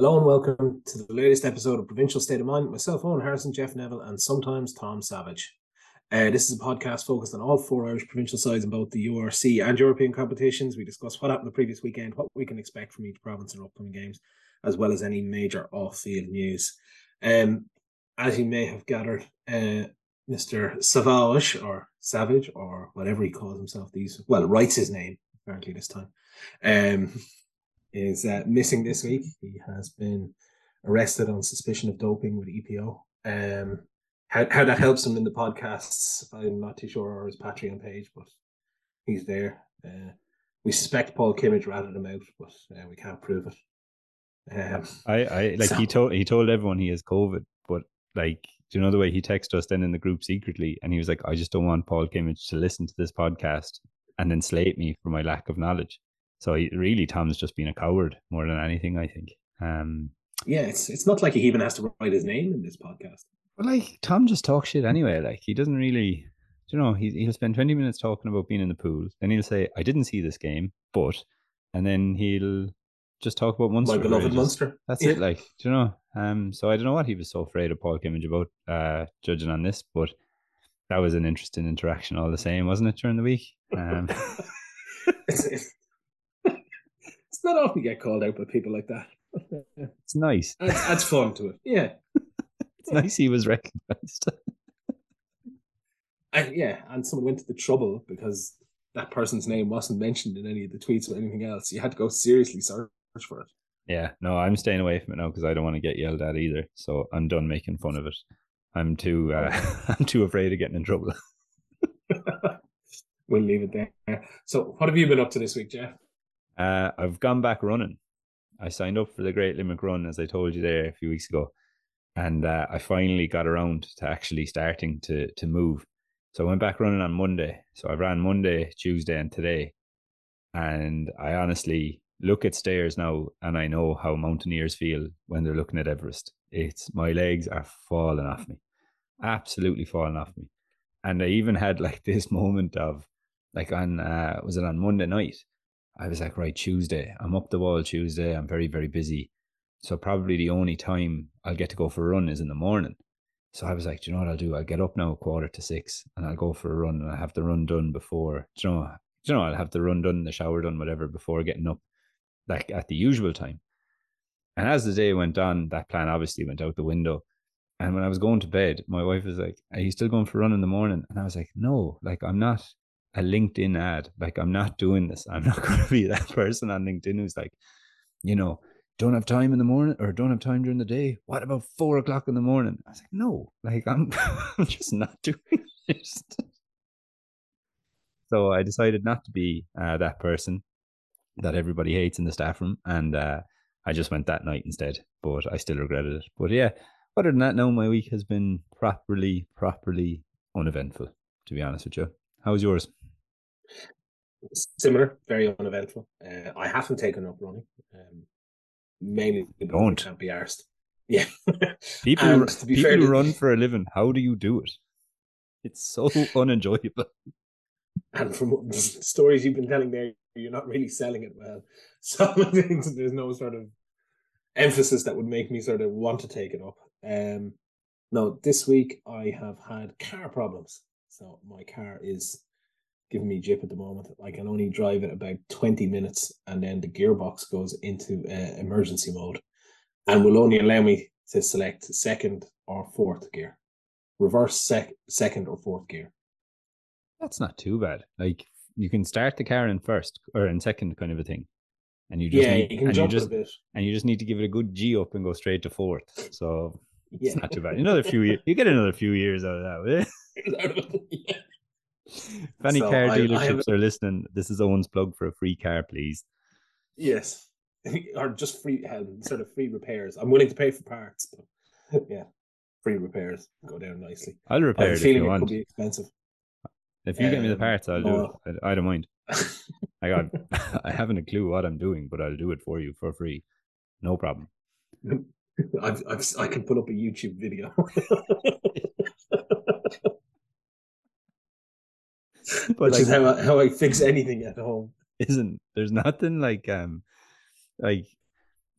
Hello and welcome to the latest episode of Provincial State of Mind. Myself, Owen Harrison, Jeff Neville, and sometimes Tom Savage. Uh, this is a podcast focused on all four Irish provincial sides in both the URC and European competitions. We discuss what happened the previous weekend, what we can expect from each province in upcoming games, as well as any major off-field news. Um, as you may have gathered, uh, Mr. Savage or Savage or whatever he calls himself these well writes his name apparently this time. Um, is uh, missing this week. He has been arrested on suspicion of doping with EPO. Um, how, how that helps him in the podcasts, I'm not too sure, or his Patreon page, but he's there. Uh, we suspect Paul Kimmage ratted him out, but uh, we can't prove it. Um, I, I like so, he told he told everyone he has COVID, but like, do you know the way he texted us then in the group secretly, and he was like, "I just don't want Paul Kimmage to listen to this podcast and then slate me for my lack of knowledge." So he, really, Tom's just been a coward more than anything, I think. Um, yeah, it's it's not like he even has to write his name in this podcast. But like Tom just talks shit anyway. Like he doesn't really, you know, he he'll spend twenty minutes talking about being in the pool, then he'll say, "I didn't see this game, but," and then he'll just talk about Munster. My beloved Munster. That's yeah. it. Like, do you know? Um, so I don't know what he was so afraid of Paul Kimmage about uh, judging on this, but that was an interesting interaction all the same, wasn't it, during the week? Um, it's, it's not often you get called out by people like that. it's nice. Adds fun to it. Yeah. it's nice he was recognized. I, yeah, and someone went to the trouble because that person's name wasn't mentioned in any of the tweets or anything else. You had to go seriously search for it. Yeah, no, I'm staying away from it now because I don't want to get yelled at either. So I'm done making fun of it. I'm too uh, I'm too afraid of getting in trouble. we'll leave it there. So, what have you been up to this week, Jeff? Uh, I've gone back running. I signed up for the Great Limerick Run, as I told you there a few weeks ago, and uh, I finally got around to actually starting to to move. So I went back running on Monday. So I ran Monday, Tuesday, and today, and I honestly look at stairs now, and I know how mountaineers feel when they're looking at Everest. It's my legs are falling off me, absolutely falling off me, and I even had like this moment of like on uh, was it on Monday night I was like, right, Tuesday, I'm up the wall Tuesday. I'm very, very busy. So probably the only time I'll get to go for a run is in the morning. So I was like, do you know what I'll do? I'll get up now a quarter to six and I'll go for a run and I have the run done before, do you know, do you know, I'll have the run done, the shower done, whatever, before getting up, like at the usual time. And as the day went on, that plan obviously went out the window. And when I was going to bed, my wife was like, Are you still going for a run in the morning? And I was like, No, like I'm not a LinkedIn ad. Like, I'm not doing this. I'm not going to be that person on LinkedIn who's like, you know, don't have time in the morning or don't have time during the day. What about four o'clock in the morning? I was like, no, like I'm, I'm just not doing this. so I decided not to be uh, that person that everybody hates in the staff room, and uh, I just went that night instead. But I still regretted it. But yeah, other than that, no, my week has been properly, properly uneventful. To be honest with you, how was yours? Similar, very uneventful. Uh, I haven't taken up running, um, mainly Don't. Can't be arsed. Yeah. people people fair, run for a living. How do you do it? It's so unenjoyable. And from the stories you've been telling there, you're not really selling it well. So there's no sort of emphasis that would make me sort of want to take it up. Um, no, this week I have had car problems. So my car is giving me jip at the moment. I can only drive it about 20 minutes and then the gearbox goes into uh, emergency mode and will only allow me to select second or fourth gear, reverse sec- second or fourth gear. That's not too bad. Like you can start the car in first or in second kind of a thing. And you just yeah, need, you and you just, and you just need to give it a good G up and go straight to fourth. So it's not too bad. Another few years, you get another few years out of that. yeah. If any so car dealerships I, I are listening, this is Owen's plug for a free car, please. Yes, or just free um, sort of free repairs. I'm willing to pay for parts, but yeah, free repairs go down nicely. I'll repair it if you want. It be expensive. If you um, get me the um, parts, I'll do it. I, I don't mind. I got. I haven't a clue what I'm doing, but I'll do it for you for free, no problem. I've, I've, I can put up a YouTube video. Which like, is how I, how I fix anything at home. Isn't there's nothing like um like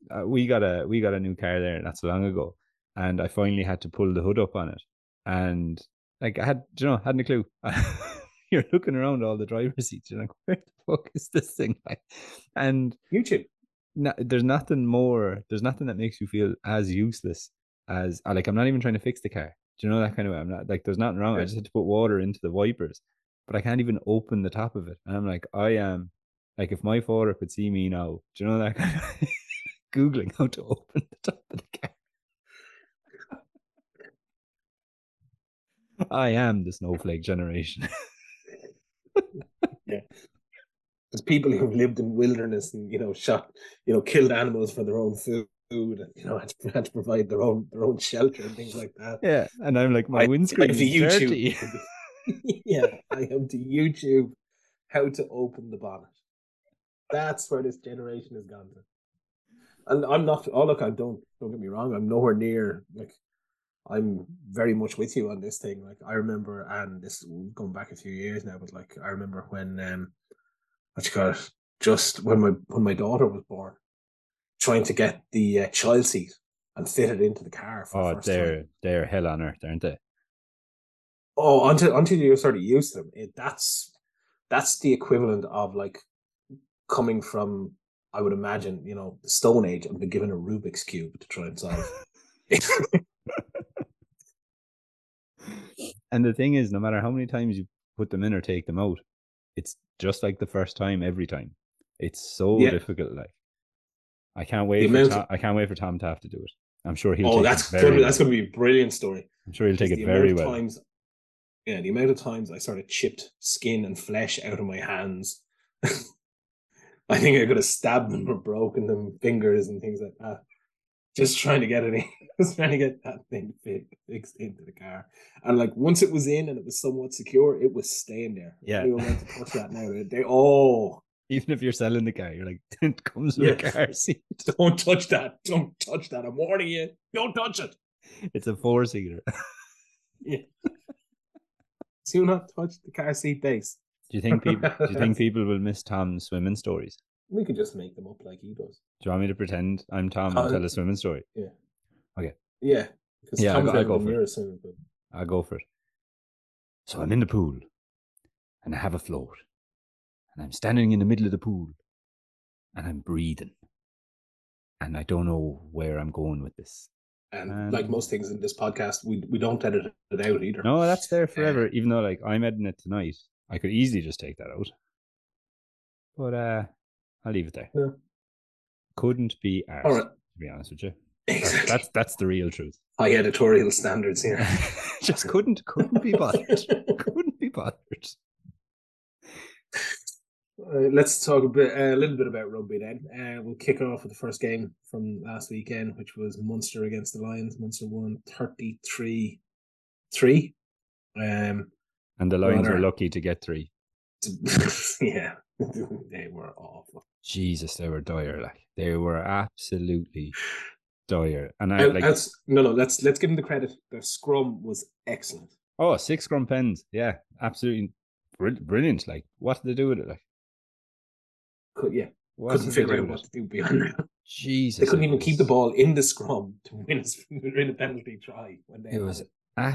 uh, we got a we got a new car there not so long ago, and I finally had to pull the hood up on it, and like I had, you know, hadn't a clue. You're looking around all the driver's seats. You're like, where the fuck is this thing? Like, and YouTube. No, there's nothing more. There's nothing that makes you feel as useless as uh, like I'm not even trying to fix the car. Do you know that kind of way? I'm not like there's nothing wrong. I just had to put water into the wipers, but I can't even open the top of it. And I'm like, I am like if my father could see me now, do you know that kind of googling how to open the top of the car? I am the snowflake generation. yeah. There's people who've lived in wilderness and you know shot, you know, killed animals for their own food and you know had to, had to provide their own their own shelter and things like that. Yeah, and I'm like my windscreen is YouTube. dirty. yeah, I have to YouTube how to open the bonnet. That's where this generation has gone to. And I'm not. Oh look, I don't. Don't get me wrong. I'm nowhere near like I'm very much with you on this thing. Like I remember, and this going back a few years now, but like I remember when um, what you it, just when my when my daughter was born, trying to get the uh, child seat and fit it into the car. oh, the they're time. they're hell on earth, aren't they? Oh, until until you're sort of used to them, it, that's that's the equivalent of like coming from, I would imagine, you know, the Stone Age and be given a Rubik's cube to try and solve. and the thing is, no matter how many times you put them in or take them out, it's just like the first time every time. It's so yeah. difficult. Like I can't wait. For Tom, I can't wait for Tom Taft to do it. I'm sure he'll. Oh, that's gonna, well. that's going to be a brilliant story. I'm sure he'll take it very well. Times, yeah, the amount of times I sort of chipped skin and flesh out of my hands. I think I could have stabbed them or broken them fingers and things like that just trying to get it in, just trying to get that thing fit, fixed into the car. And like once it was in and it was somewhat secure, it was staying there. Yeah, want to touch that now. They oh, even if you're selling the car, you're like, it comes with yeah. a car seat. Don't touch that. Don't touch that. I'm warning you. Don't touch it. It's a four seater. yeah. Do not touch the car seat base. Do you think people? do you think people will miss Tom's swimming stories? We could just make them up like he does. Do you want me to pretend I'm Tom and tell a swimming story? Yeah. Okay. Yeah. Yeah, I'll, I'll go for it. I'll go for it. So I'm in the pool and I have a float and I'm standing in the middle of the pool and I'm breathing and I don't know where I'm going with this. And, and like most things in this podcast, we we don't edit it out either. No, that's there forever. Uh, even though like I'm editing it tonight, I could easily just take that out. But uh I'll leave it there. Yeah. Couldn't be asked, All right. to be honest with you. Exactly. That's that's the real truth. High editorial standards here. Just couldn't couldn't be bothered. couldn't be bothered. Uh, let's talk a bit, uh, a little bit about rugby then. Uh, we'll kick off with the first game from last weekend, which was Munster against the Lions. Munster won 33 3. Um, and the Lions were lucky to get three. yeah, they were awful. Jesus, they were dire. Like they were absolutely dire. And I like no, no. Let's let's give them the credit. Their scrum was excellent. Oh, six scrum pens. Yeah, absolutely brilliant. Like, what did they do with it? Like, could yeah, what couldn't figure out what to do beyond that. Jesus, they couldn't even keep the ball in the scrum to win a, win a penalty try when they. It was, it.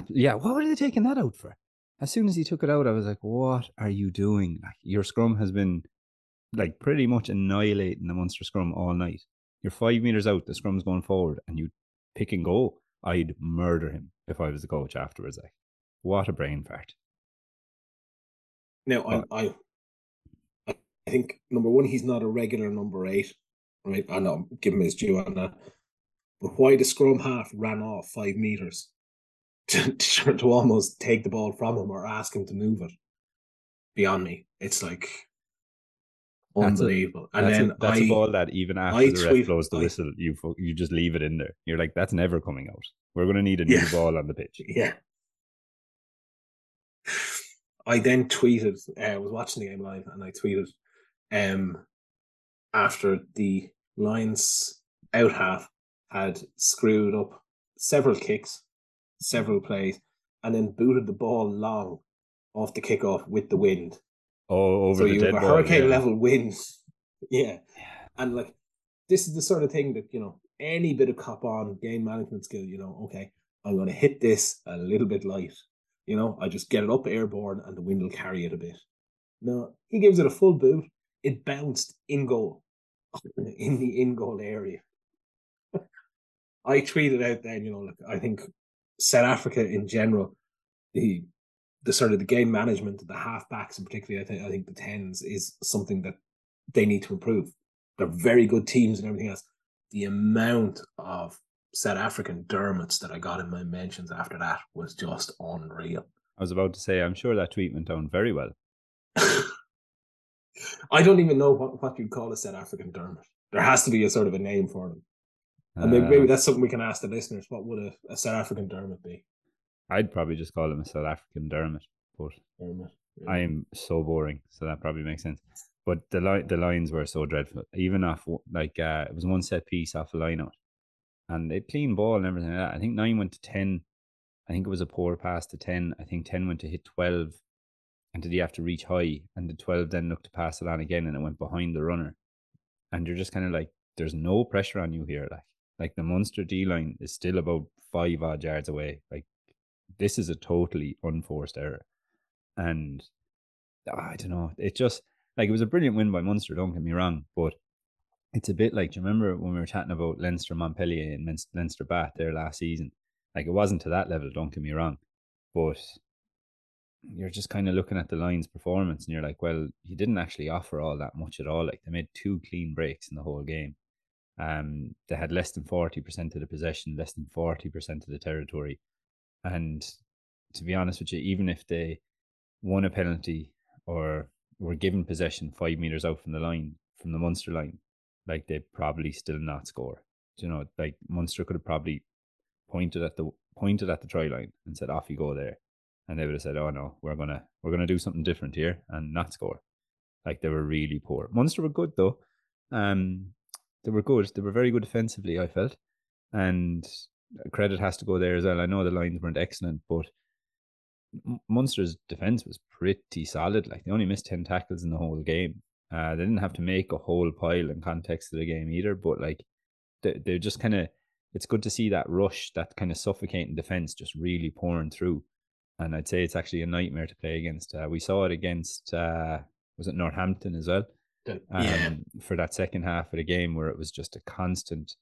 yeah. What were they taking that out for? As soon as he took it out, I was like, "What are you doing? Like, your scrum has been like pretty much annihilating the Munster scrum all night. You're five meters out, the scrum's going forward, and you pick and go. I'd murder him if I was the coach afterwards. Like, what a brain fart. Now, but, I, I, I think number one, he's not a regular number eight. Right, I know, give him his due on that. But why the scrum half ran off five meters to, to, to almost take the ball from him or ask him to move it beyond me. It's like unbelievable. That's a, and then a, that's I, a ball that even after I the ref blows the I, whistle, you you just leave it in there. You're like, that's never coming out. We're going to need a new yeah. ball on the pitch. Yeah. I then tweeted. Uh, I was watching the game live, and I tweeted, um, after the Lions out half had screwed up several kicks, several plays, and then booted the ball long off the kickoff with the wind Oh, over so the you dead have a hurricane yeah. level wind. Yeah. And like this is the sort of thing that you know any bit of cop on game management skill. You know, okay, I'm going to hit this a little bit light. You know, I just get it up airborne and the wind will carry it a bit. No, he gives it a full boot. It bounced in goal, in the in goal area. I tweeted out then, you know, look, I think South Africa in general, the the sort of the game management, the halfbacks and particularly, I think I think the tens is something that they need to improve. They're very good teams and everything else. The amount of South African Dermots that I got in my mentions after that was just unreal. I was about to say, I'm sure that tweet went down very well. I don't even know what, what you'd call a South African Dermot. There has to be a sort of a name for them. And maybe, maybe uh, that's something we can ask the listeners. What would a, a, South African Dermot be? I'd probably just call him a South African Dermot, but Dermot, yeah. I am so boring, so that probably makes sense. But the li- the Lions were so dreadful. Even off like uh, it was one set piece off a line out, and they clean ball and everything like that. I think nine went to ten. I think it was a poor pass to ten. I think ten went to hit twelve, and did he have to reach high? And the twelve then looked to pass it on again, and it went behind the runner. And you're just kind of like, there's no pressure on you here, like like the Munster D line is still about five odd yards away. Like this is a totally unforced error, and ah, I don't know. It just like it was a brilliant win by Munster. Don't get me wrong, but it's a bit like do you remember when we were chatting about Leinster Montpellier and Leinster Bath there last season? Like it wasn't to that level. Don't get me wrong, but you're just kind of looking at the Lions' performance and you're like, well, he didn't actually offer all that much at all. Like they made two clean breaks in the whole game. Um, they had less than 40% of the possession, less than 40% of the territory. And to be honest with you, even if they won a penalty or were given possession five meters out from the line, from the Munster line, like they probably still not score. You know, like Munster could have probably pointed at the pointed at the try line and said, "Off you go there," and they would have said, "Oh no, we're gonna we're gonna do something different here and not score." Like they were really poor. Munster were good though. Um, they were good. They were very good defensively, I felt. And credit has to go there as well. I know the Lions weren't excellent, but Munster's defense was pretty solid. Like they only missed 10 tackles in the whole game. Uh, they didn't have to make a whole pile in context of the game either, but like they, they're just kind of, it's good to see that rush, that kind of suffocating defense just really pouring through. And I'd say it's actually a nightmare to play against. Uh, we saw it against, uh, was it Northampton as well? um, yeah. for that second half of the game where it was just a constant.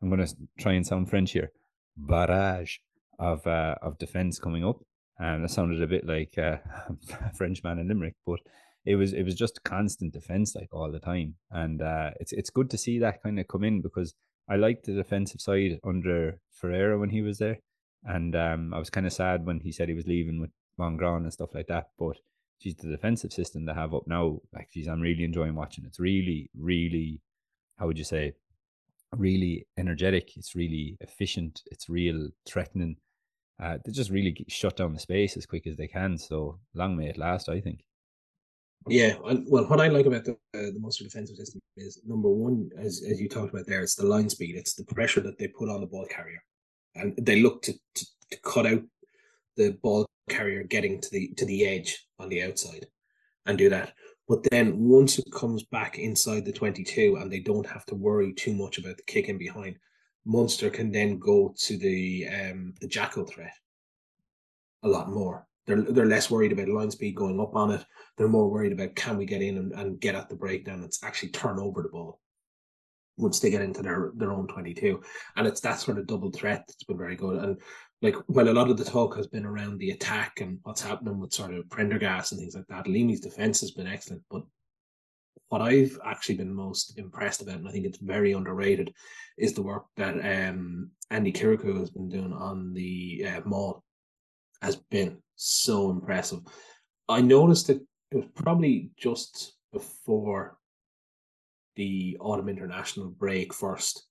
I'm going to try and sound French here, barrage of uh, of defense coming up. And um, that sounded a bit like uh, French man in Limerick, but it was it was just constant defense like all the time, and uh, it's it's good to see that kind of come in because I liked the defensive side under Ferreira when he was there, and um, I was kind of sad when he said he was leaving with Van Graan and stuff like that, but she's the defensive system they have up now, like, she's, I'm really enjoying watching. It's really, really, how would you say, really energetic. It's really efficient. It's real threatening. Uh, they just really shut down the space as quick as they can. So long may it last, I think. Yeah, well, what I like about the uh, the Munster defensive system is number one, as as you talked about there, it's the line speed, it's the pressure that they put on the ball carrier, and they look to, to, to cut out the ball carrier getting to the to the edge on the outside and do that. But then once it comes back inside the 22 and they don't have to worry too much about the kicking behind, Munster can then go to the um the jackal threat a lot more. They're they're less worried about line speed going up on it. They're more worried about can we get in and, and get at the breakdown. and actually turn over the ball once they get into their their own 22 and it's that sort of double threat that's been very good. And like well a lot of the talk has been around the attack and what's happening with sort of Prendergast and things like that Leamy's defense has been excellent. But what I've actually been most impressed about and I think it's very underrated is the work that um, Andy Kyriacou has been doing on the uh, maul. Has been so impressive. I noticed that it was probably just before the autumn international break first,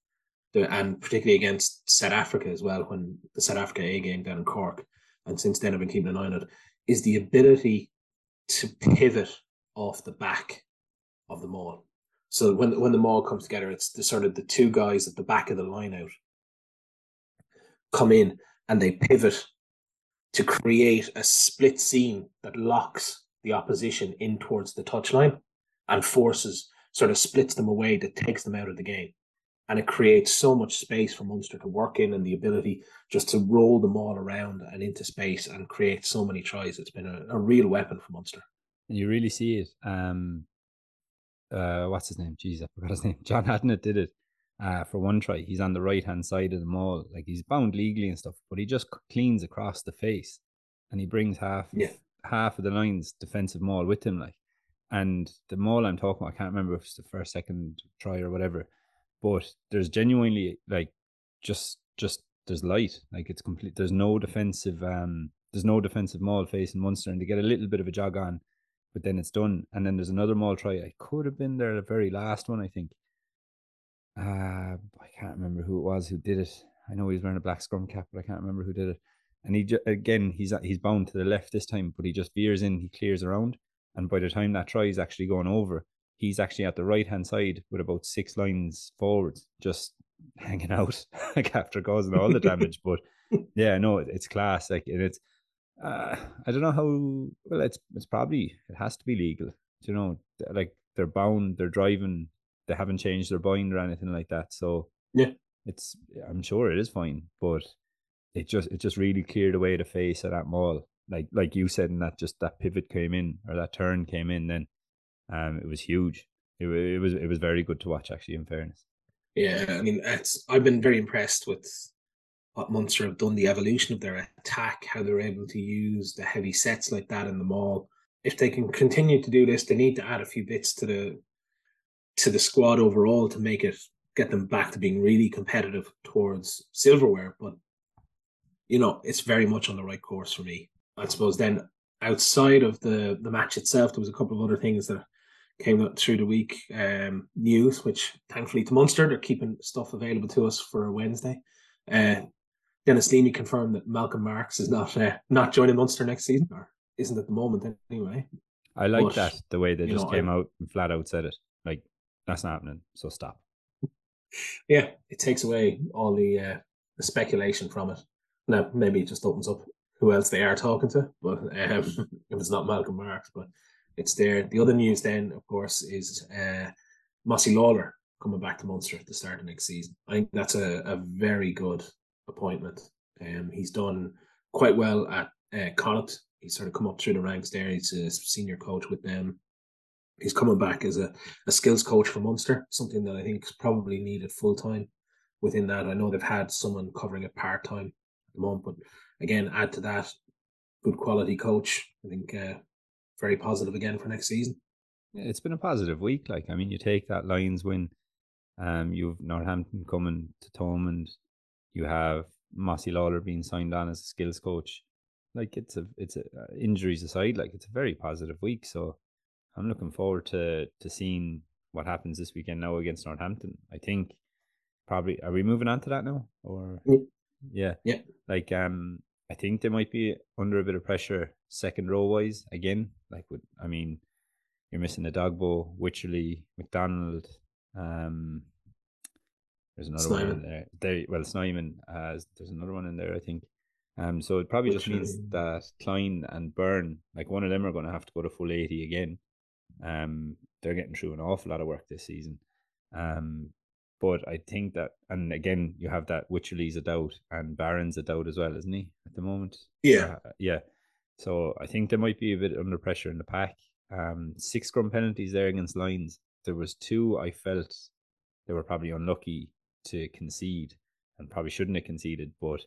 and particularly against South Africa as well, when the South Africa A game down in Cork, and since then I've been keeping an eye on it, is the ability to pivot off the back of the maul. So when when the maul comes together, it's the sort of the two guys at the back of the line out come in and they pivot to create a split seam that locks the opposition in towards the touchline and forces sort of splits them away that takes them out of the game. and it creates so much space for Munster to work in and the ability just to roll them all around and into space and create so many tries. It's been a, a real weapon for Munster. And you really see it. Um, uh, what's his name? Jeez, I forgot his name. John Hodnett did it uh, for one try. He's on the right hand side of the maul, like he's bound legally and stuff, but he just cleans across the face, and he brings half yeah. half of the Lions defensive maul with him, like. And the maul I'm talking about, I can't remember if it's the first, second try or whatever, but there's genuinely like just just there's light, like it's complete. There's no defensive um there's no defensive maul facing Munster, and to get a little bit of a jog on, but then it's done. And then there's another maul try. I could have been there the very last one, I think. Uh, I can't remember who it was who did it. I know he's wearing a black scrum cap, but I can't remember who did it. And he again, he's he's bound to the left this time, but he just veers in, he clears around, and by the time that try is actually going over, he's actually at the right hand side with about six lines forward, just hanging out like after causing all the damage. but yeah, no, it's class. Like and it's uh, I don't know how well it's it's probably it has to be legal. You know, like they're bound, they're driving, they haven't changed their bind or anything like that. So yeah, it's I'm sure it is fine, but it just it just really cleared away the face of that maul. Like like you said, and that just that pivot came in or that turn came in, then um, it was huge. It, it was it was very good to watch, actually. In fairness. Yeah, I mean, I've been very impressed with what Munster have done, the evolution of their attack, how they're able to use the heavy sets like that in the maul. If they can continue to do this, they need to add a few bits to the to the squad overall to make it get them back to being really competitive towards silverware. But you know, it's very much on the right course for me. I suppose then outside of the the match itself, there was a couple of other things that came out through the week. Um, news, which thankfully to Munster, they're keeping stuff available to us for Wednesday. Uh, Denis Leamy confirmed that Malcolm Marx is not uh, not joining Munster next season, or isn't at the moment anyway. I like but, that the way they just know, came I, out and flat out said it. Like that's not happening, so stop. Yeah, it takes away all the uh, the speculation from it. Now maybe it just opens up who else they are talking to, but um, if it's not Malcolm Marx, but it's there. The other news then, of course, is uh, Mossy Lawler coming back to Munster at the start of next season. I think that's a, a very good appointment. Um, he's done quite well at uh, Connacht. He's sort of come up through the ranks there. He's a senior coach with them. He's coming back as a, a skills coach for Munster, something that I think is probably needed full time within that. I know they've had someone covering it part time at the moment, but again, add to that, good quality coach. I think uh, very positive again for next season. Yeah, it's been a positive week. Like, I mean, you take that Lions win, um, you've Northampton coming to Thomond, you have Mossy Lawler being signed on as a skills coach. Like, it's a, it's a, uh, injuries aside, like, it's a very positive week. So I'm looking forward to, to seeing what happens this weekend now against Northampton. I think probably, are we moving on to that now? Or, yeah. Yeah. Like, um, I think they might be under a bit of pressure second row wise again. Like with, I mean, you're missing Edogbo, Wycherley, McDonald. Um, there's another Snyman. one in there. There, well, Snyman. Uh, there's another one in there, I think. Um, so it probably just means that Kleyn and Beirne, like one of them, are going to have to go to full eighty again. Um, they're getting through an awful lot of work this season. Um, but I think that, and again, you have that Wycherley's a doubt and Barron's a doubt as well, isn't he, at the moment? Yeah. Uh, yeah. So I think there might be a bit under pressure in the pack. Um, six scrum penalties there against Lions. There was two I felt they were probably unlucky to concede and probably shouldn't have conceded, but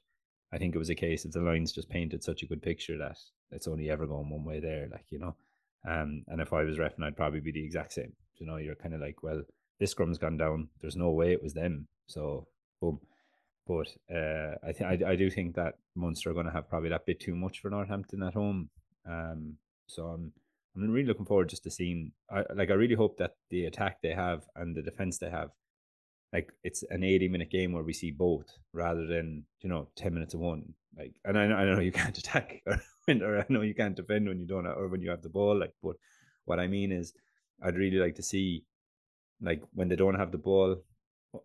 I think it was a case of the Lions just painted such a good picture that it's only ever going one way there, like, you know. Um, and if I was refing, I'd probably be the exact same. You know, you're kind of like, well, this scrum's gone down. There's no way it was them. So boom. But uh, I think I do think that Munster are going to have probably that bit too much for Northampton at home. Um, so I'm I'm really looking forward just to seeing. I, like I really hope that the attack they have and the defense they have, like it's an 80 minute game where we see both rather than you know 10 minutes of one. Like, and I know, I know you can't attack or, or I know you can't defend when you don't or when you have the ball. Like, but what I mean is, I'd really like to see like when they don't have the ball,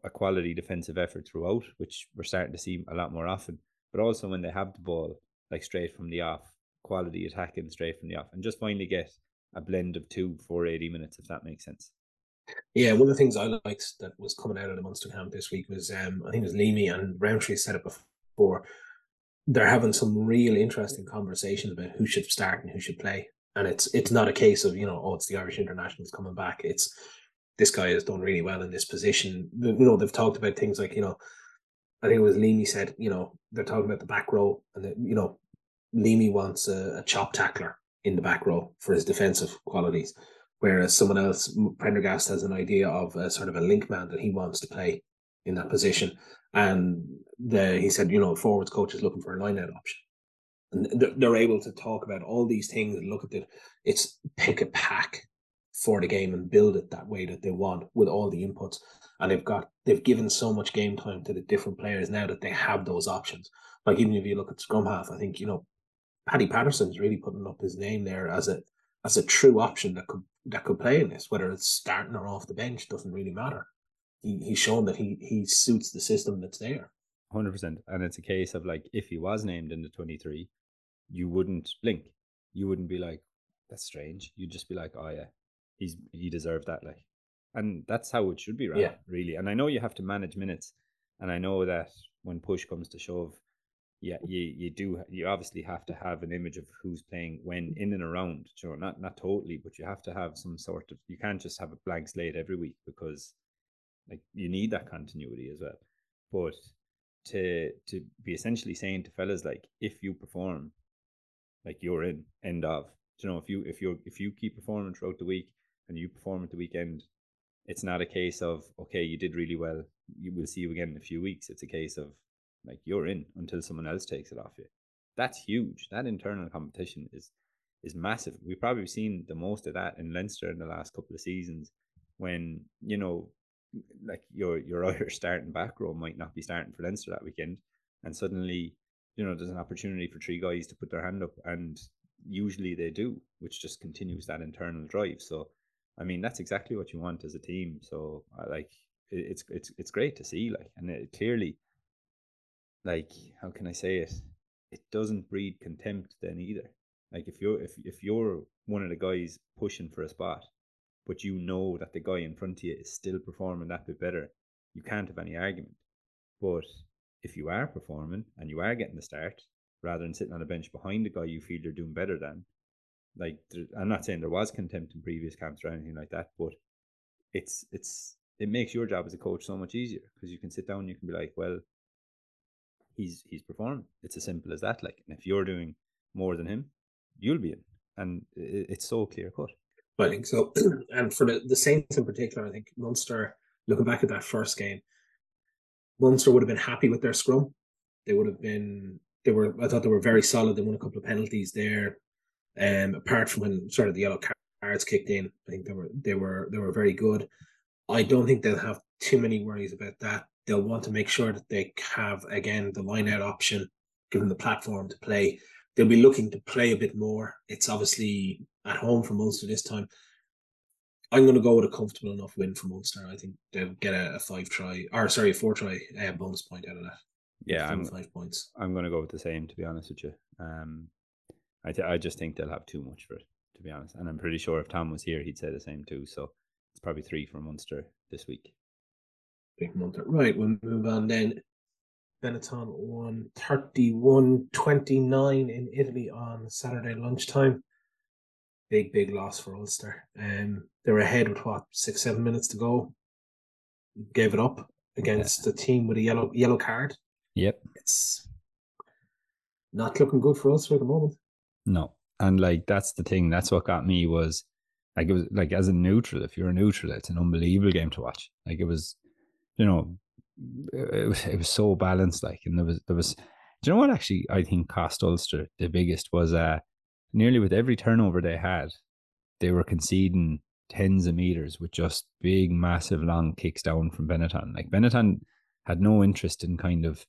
a quality defensive effort throughout, which we're starting to see a lot more often. But also when they have the ball, like straight from the off, quality attacking straight from the off, and just finally get a blend of two for 80 minutes, if that makes sense. Yeah, one of the things I liked that was coming out of the Munster camp this week was um, I think it was Leamy and Rowntree said it before. They're having some real interesting conversations about who should start and who should play. And it's it's not a case of, you know, oh, it's the Irish internationals coming back. It's this guy has done really well in this position. You know, they've talked about things like, you know, I think it was Leamy said, you know, they're talking about the back row and you know, Leamy wants a, a chop tackler in the back row for his defensive qualities, whereas someone else, Prendergast, has an idea of a sort of a link man that he wants to play in that position. And the, he said, you know, forwards coach is looking for a line out option. And they're able to talk about all these things and look at it. It's pick a pack for the game and build it that way that they want with all the inputs. And they've got they've given so much game time to the different players now that they have those options. Like even if you look at scrum half, I think you know Paddy Patterson's really putting up his name there as a as a true option that could that could play in this, whether it's starting or off the bench doesn't really matter. He he's shown that he he suits the system that's there. Hundred percent, and it's a case of like if he was named in the twenty three, you wouldn't blink. You wouldn't be like, "That's strange." You'd just be like, "Oh yeah, he's he deserved that." Like, and that's how it should be, right? Yeah. Really. And I know you have to manage minutes, and I know that when push comes to shove, yeah, you you do you obviously have to have an image of who's playing when in and around. You know, not not totally, but you have to have some sort of. You can't just have a blank slate every week because, like, you need that continuity as well. But to to be essentially saying to fellas like, if you perform, like you're in end of. You know, if you if you if you keep performing throughout the week and you perform at the weekend, it's not a case of okay, you did really well. You will see you again in a few weeks. It's a case of like you're in until someone else takes it off you. That's huge. That internal competition is is massive. We've probably seen the most of that in Leinster in the last couple of seasons when, you know, like your your Irish starting back row might not be starting for Leinster that weekend. And suddenly, you know, there's an opportunity for three guys to put their hand up and usually they do, which just continues that internal drive. So I mean that's exactly what you want as a team. So uh, like it's it's it's great to see like and it clearly like how can I say it? It doesn't breed contempt then either. Like if you're if if you're one of the guys pushing for a spot, but you know that the guy in front of you is still performing that bit better, you can't have any argument. But if you are performing and you are getting the start, rather than sitting on a bench behind the guy you feel you're doing better than, like I'm not saying there was contempt in previous camps or anything like that, but it's it's it makes your job as a coach so much easier because you can sit down and you can be like, well, he's he's performing. It's as simple as that. Like, and if you're doing more than him, you'll be in, and it, it's so clear cut. I think so. and for the, the Saints in particular, I think Munster, looking back at that first game, Munster would have been happy with their scrum. They would have been. They were. I thought they were very solid. They won a couple of penalties there. Um, apart from when sort of the yellow cards kicked in, I think they were they were they were very good. I don't think they'll have too many worries about that they'll want to make sure that they have again the line out option, given the platform to play. They'll be looking to play a bit more. It's obviously at home for Munster this time. I'm going to go with a comfortable enough win for Munster. I think they'll get a, a five try, or sorry, a four try uh, bonus point out of that. Yeah, I'm five points. I'm going to go with the same. To be honest with you, um, I th- I just think they'll have too much for it. To be honest, and I'm pretty sure if Tom was here, he'd say the same too. So it's probably three for Munster this week. Big Munster. Right, we'll move on then. Benetton won 31 29 in Italy on Saturday lunchtime. Big, big loss for Ulster. Um, they were ahead with what, six, seven minutes to go. Gave it up against yeah. the team with a yellow yellow card. Yep. It's not looking good for Ulster at the moment. No. And like that's the thing. That's what got me was like it was like as a neutral, if you're a neutral, it's an unbelievable game to watch. Like it was you know, it was, it was so balanced. Like, and there was, there was, do you know what actually I think cost Ulster the biggest was uh, nearly with every turnover they had, they were conceding tens of meters with just big, massive, long kicks down from Benetton. Like, Benetton had no interest in kind of,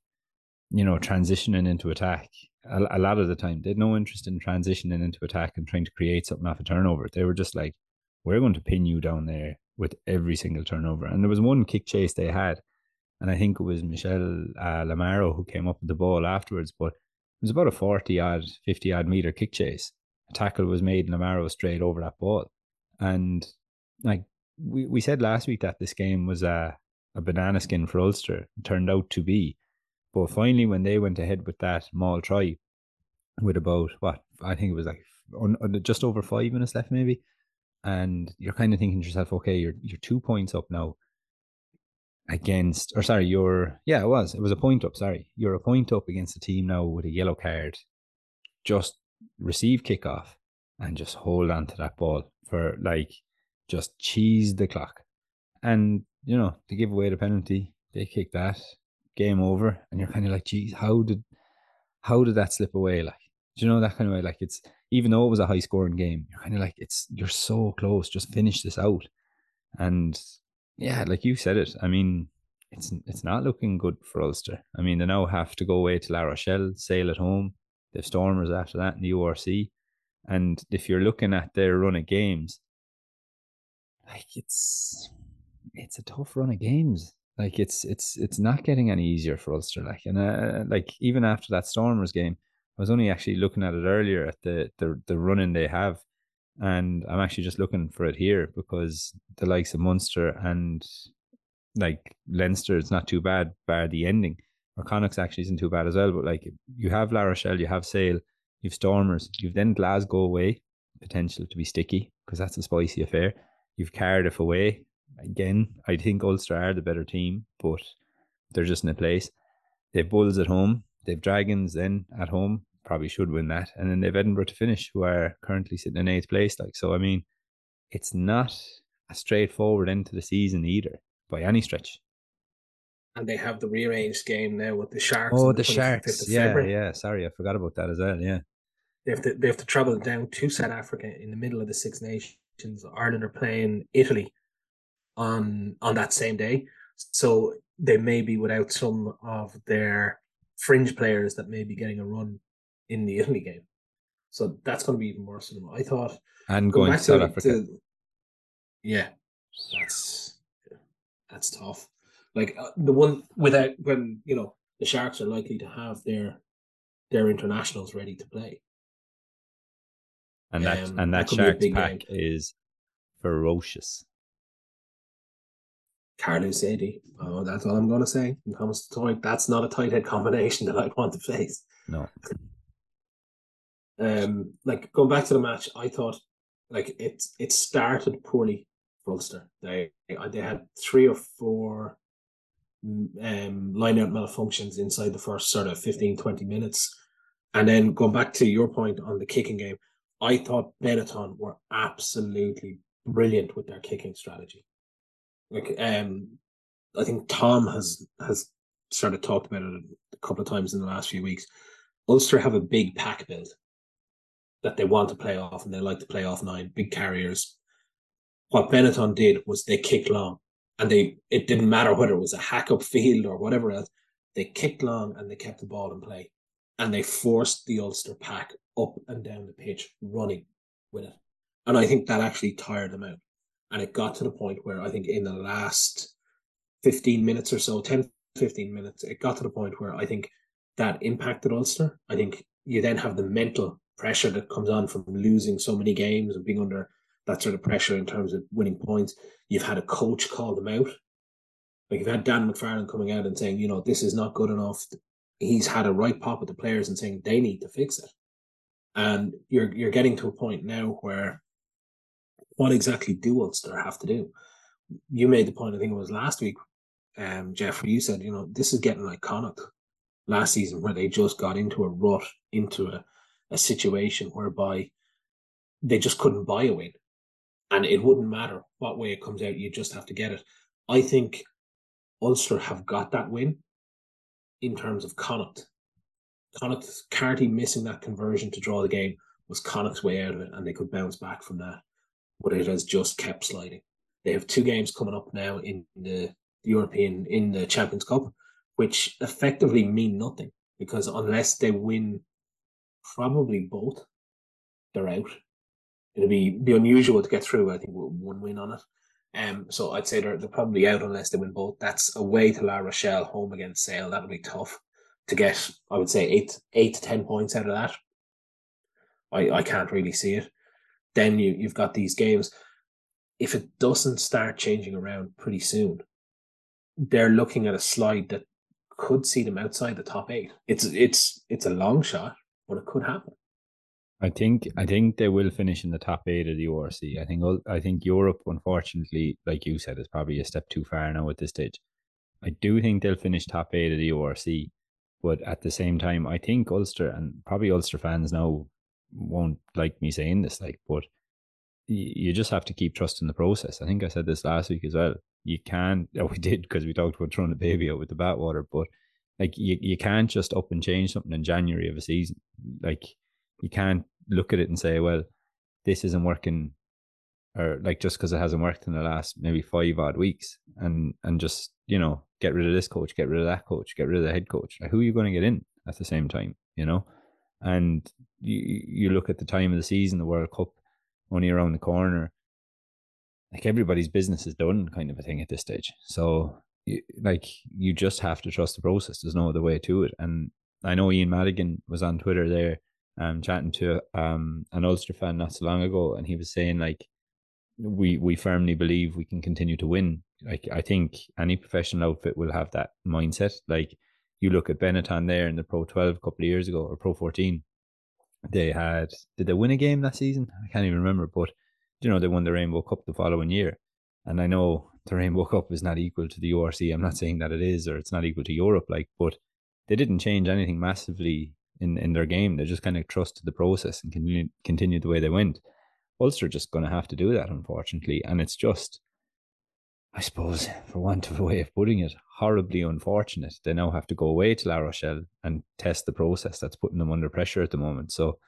you know, transitioning into attack. A, lot of the time, they had no interest in transitioning into attack and trying to create something off a turnover. They were just like, we're going to pin you down there with every single turnover. And there was one kick chase they had, and I think it was Michele uh, Lamaro who came up with the ball afterwards, but it was about a 40 odd, 50 odd meter kick chase. A tackle was made, and Lamaro straight over that ball. And like we, we said last week that this game was a, a banana skin for Ulster. It turned out to be. But finally, when they went ahead with that Maul try, with about what I think it was like just over five minutes left, maybe, and you're kind of thinking to yourself, okay, you're you're two points up now against, or sorry, you're yeah, it was it was a point up. Sorry, you're a point up against a team now with a yellow card. Just receive kickoff and just hold on to that ball for like just cheese the clock, and you know they give away the penalty, they kick that, game over, and you're kind of like, geez, how did how did that slip away? Like, do you know that kind of way? Like, it's even though it was a high scoring game, you're kind of like, it's you're so close. Just finish this out, and yeah, like you said it. I mean, it's it's not looking good for Ulster. I mean, they now have to go away to La Rochelle, Sale at home. They've Stormers after that in the URC, and if you're looking at their run of games, like it's it's a tough run of games. Like it's it's it's not getting any easier for Ulster. Like and uh, like even after that Stormers game, I was only actually looking at it earlier at the the the running they have, and I'm actually just looking for it here because the likes of Munster and like Leinster, it's not too bad, bar the ending. Or Connacht actually isn't too bad as well. But like you have La Rochelle, you have Sale, you've Stormers, you've then Glasgow away, potential to be sticky because that's a spicy affair. You've Cardiff away, again, I think Ulster are the better team, but they're just in a place. They've Bulls at home, they've Dragons then at home, probably should win that, and then they've Edinburgh to finish, who are currently sitting in eighth place. Like so, I mean, it's not a straightforward end to the season either by any stretch. And they have the rearranged game now with the Sharks. Oh, the, the Sharks! Yeah, February. yeah. Sorry, I forgot about that as well. Yeah, they have to they have to travel down to South Africa in the middle of the Six Nations. Ireland are playing Italy on on that same day. So they may be without some of their fringe players that may be getting a run in the Italy game. So that's going to be even worse than I thought. And going, going to South Africa. To, yeah, that's that's tough. Like uh, the one without when you know the Sharks are likely to have their their internationals ready to play. And that um, and that, that Sharks pack game. is ferocious. Carlos Eddie. Oh, that's all I'm going to say. Thomas du Toit, that's not a tight head combination that I want to face. No. um, like going back to the match, I thought like it it started poorly for Ulster. They they had three or four um line out malfunctions inside the first sort of 15, 20 minutes. And then going back to your point on the kicking game, I thought Benetton were absolutely brilliant with their kicking strategy. Like um, I think Tom has has sort of talked about it a couple of times in the last few weeks. Ulster have a big pack build that they want to play off, and they like to play off nine big carriers. What Benetton did was they kicked long, and they it didn't matter whether it was a hack up field or whatever else. They kicked long and they kept the ball in play, and they forced the Ulster pack up and down the pitch, running with it. And I think that actually tired them out. And it got to the point where I think in the last 15 minutes or so, 10, 15 minutes, it got to the point where I think that impacted Ulster. I think you then have the mental pressure that comes on from losing so many games and being under that sort of pressure in terms of winning points. You've had a coach call them out. Like you've had Dan McFarland coming out and saying, you know, this is not good enough. He's had a right pop with the players and saying they need to fix it. And you're you're getting to a point now where what exactly do Ulster have to do? You made the point, I think it was last week, um, Jeff, where you said, you know, this is getting Connacht last season, where they just got into a rut, into a, a situation whereby they just couldn't buy a win. And it wouldn't matter what way it comes out, you just have to get it. I think Ulster have got that win in terms of Connacht. Connacht, Carty missing that conversion to draw the game was Connacht's way out of it, and they could bounce back from that but it has just kept sliding. They have two games coming up now in the European in the Champions Cup, which effectively mean nothing because unless they win probably both, they're out. It'll be be unusual to get through. I think with one win on it. Um, so I'd say they're they're probably out unless they win both. That's away to La Rochelle, home against Sale. That'll be tough to get. I would say eight eight to ten points out of that. I I can't really see it then you you've got these games. if it doesn't start changing around pretty soon, they're looking at a slide that could see them outside the top eight. It's it's it's a long shot, but it could happen. I think I think they will finish in the top eight of the URC. I think I think Europe, unfortunately, like you said, is probably a step too far now at this stage. I do think they'll finish top eight of the URC, but at the same time, I think Ulster and probably Ulster fans now won't like me saying this, like, but you just have to keep trusting the process. I think I said this last week as well. You can't, oh, we did because we talked about throwing the baby out with the bathwater, but like you, you can't just up and change something in January of a season. Like you can't look at it and say, well, this isn't working, or like just because it hasn't worked in the last maybe five odd weeks, and and just you know get rid of this coach, get rid of that coach, get rid of the head coach. Like, who are you going to get in at the same time? You know, and you you look at the time of the season, the World Cup only around the corner. Like everybody's business is done, kind of a thing at this stage. So, you, like, you just have to trust the process. There's no other way to it. And I know Ian Madigan was on Twitter there, um, chatting to um an Ulster fan not so long ago, and he was saying like, we we firmly believe we can continue to win. Like, I think any professional outfit will have that mindset. Like, you look at Benetton there in the Pro 12 a couple of years ago or Pro 14 they had did they win a game that season? I can't even remember, but you know they won the Rainbow Cup the following year. And I know the Rainbow Cup is not equal to the URC. I'm not saying that it is or it's not equal to Europe, like, but they didn't change anything massively in, in their game. They just kind of trusted the process and continued continued the way they went. Ulster just going to have to do that, unfortunately, and it's just I suppose, for want of a way of putting it, horribly unfortunate. They now have to go away to La Rochelle and test the process that's putting them under pressure at the moment. So,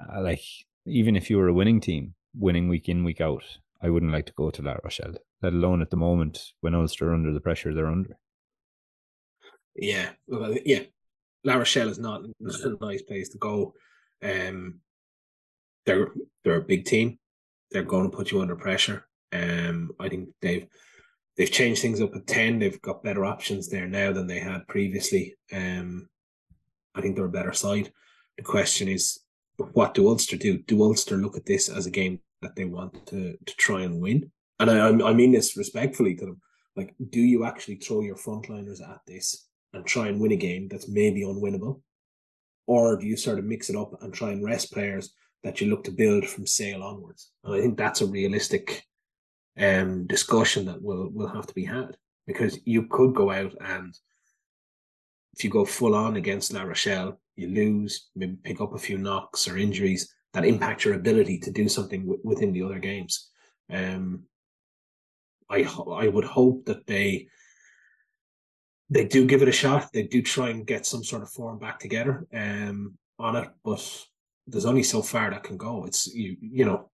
uh, like, even if you were a winning team, winning week in, week out, I wouldn't like to go to La Rochelle, let alone at the moment when Ulster are under the pressure they're under. Yeah, well, yeah. La Rochelle is not, a nice place to go. Um, they're they're a big team. They're going to put you under pressure. Um, I think they've they've changed things up at ten. They've got better options there now than they had previously. Um, I think they're a better side. The question is, what do Ulster do? Do Ulster look at this as a game that they want to to try and win? And I I mean this respectfully to them. Like, do you actually throw your frontliners at this and try and win a game that's maybe unwinnable, or do you sort of mix it up and try and rest players that you look to build from Sale onwards? And I think that's a realistic um, discussion that will will have to be had because you could go out and if you go full on against La Rochelle, you lose, maybe pick up a few knocks or injuries that impact your ability to do something w- within the other games. Um, I I would hope that they they do give it a shot. They do try and get some sort of form back together um, on it, but there's only so far that can go. It's you you know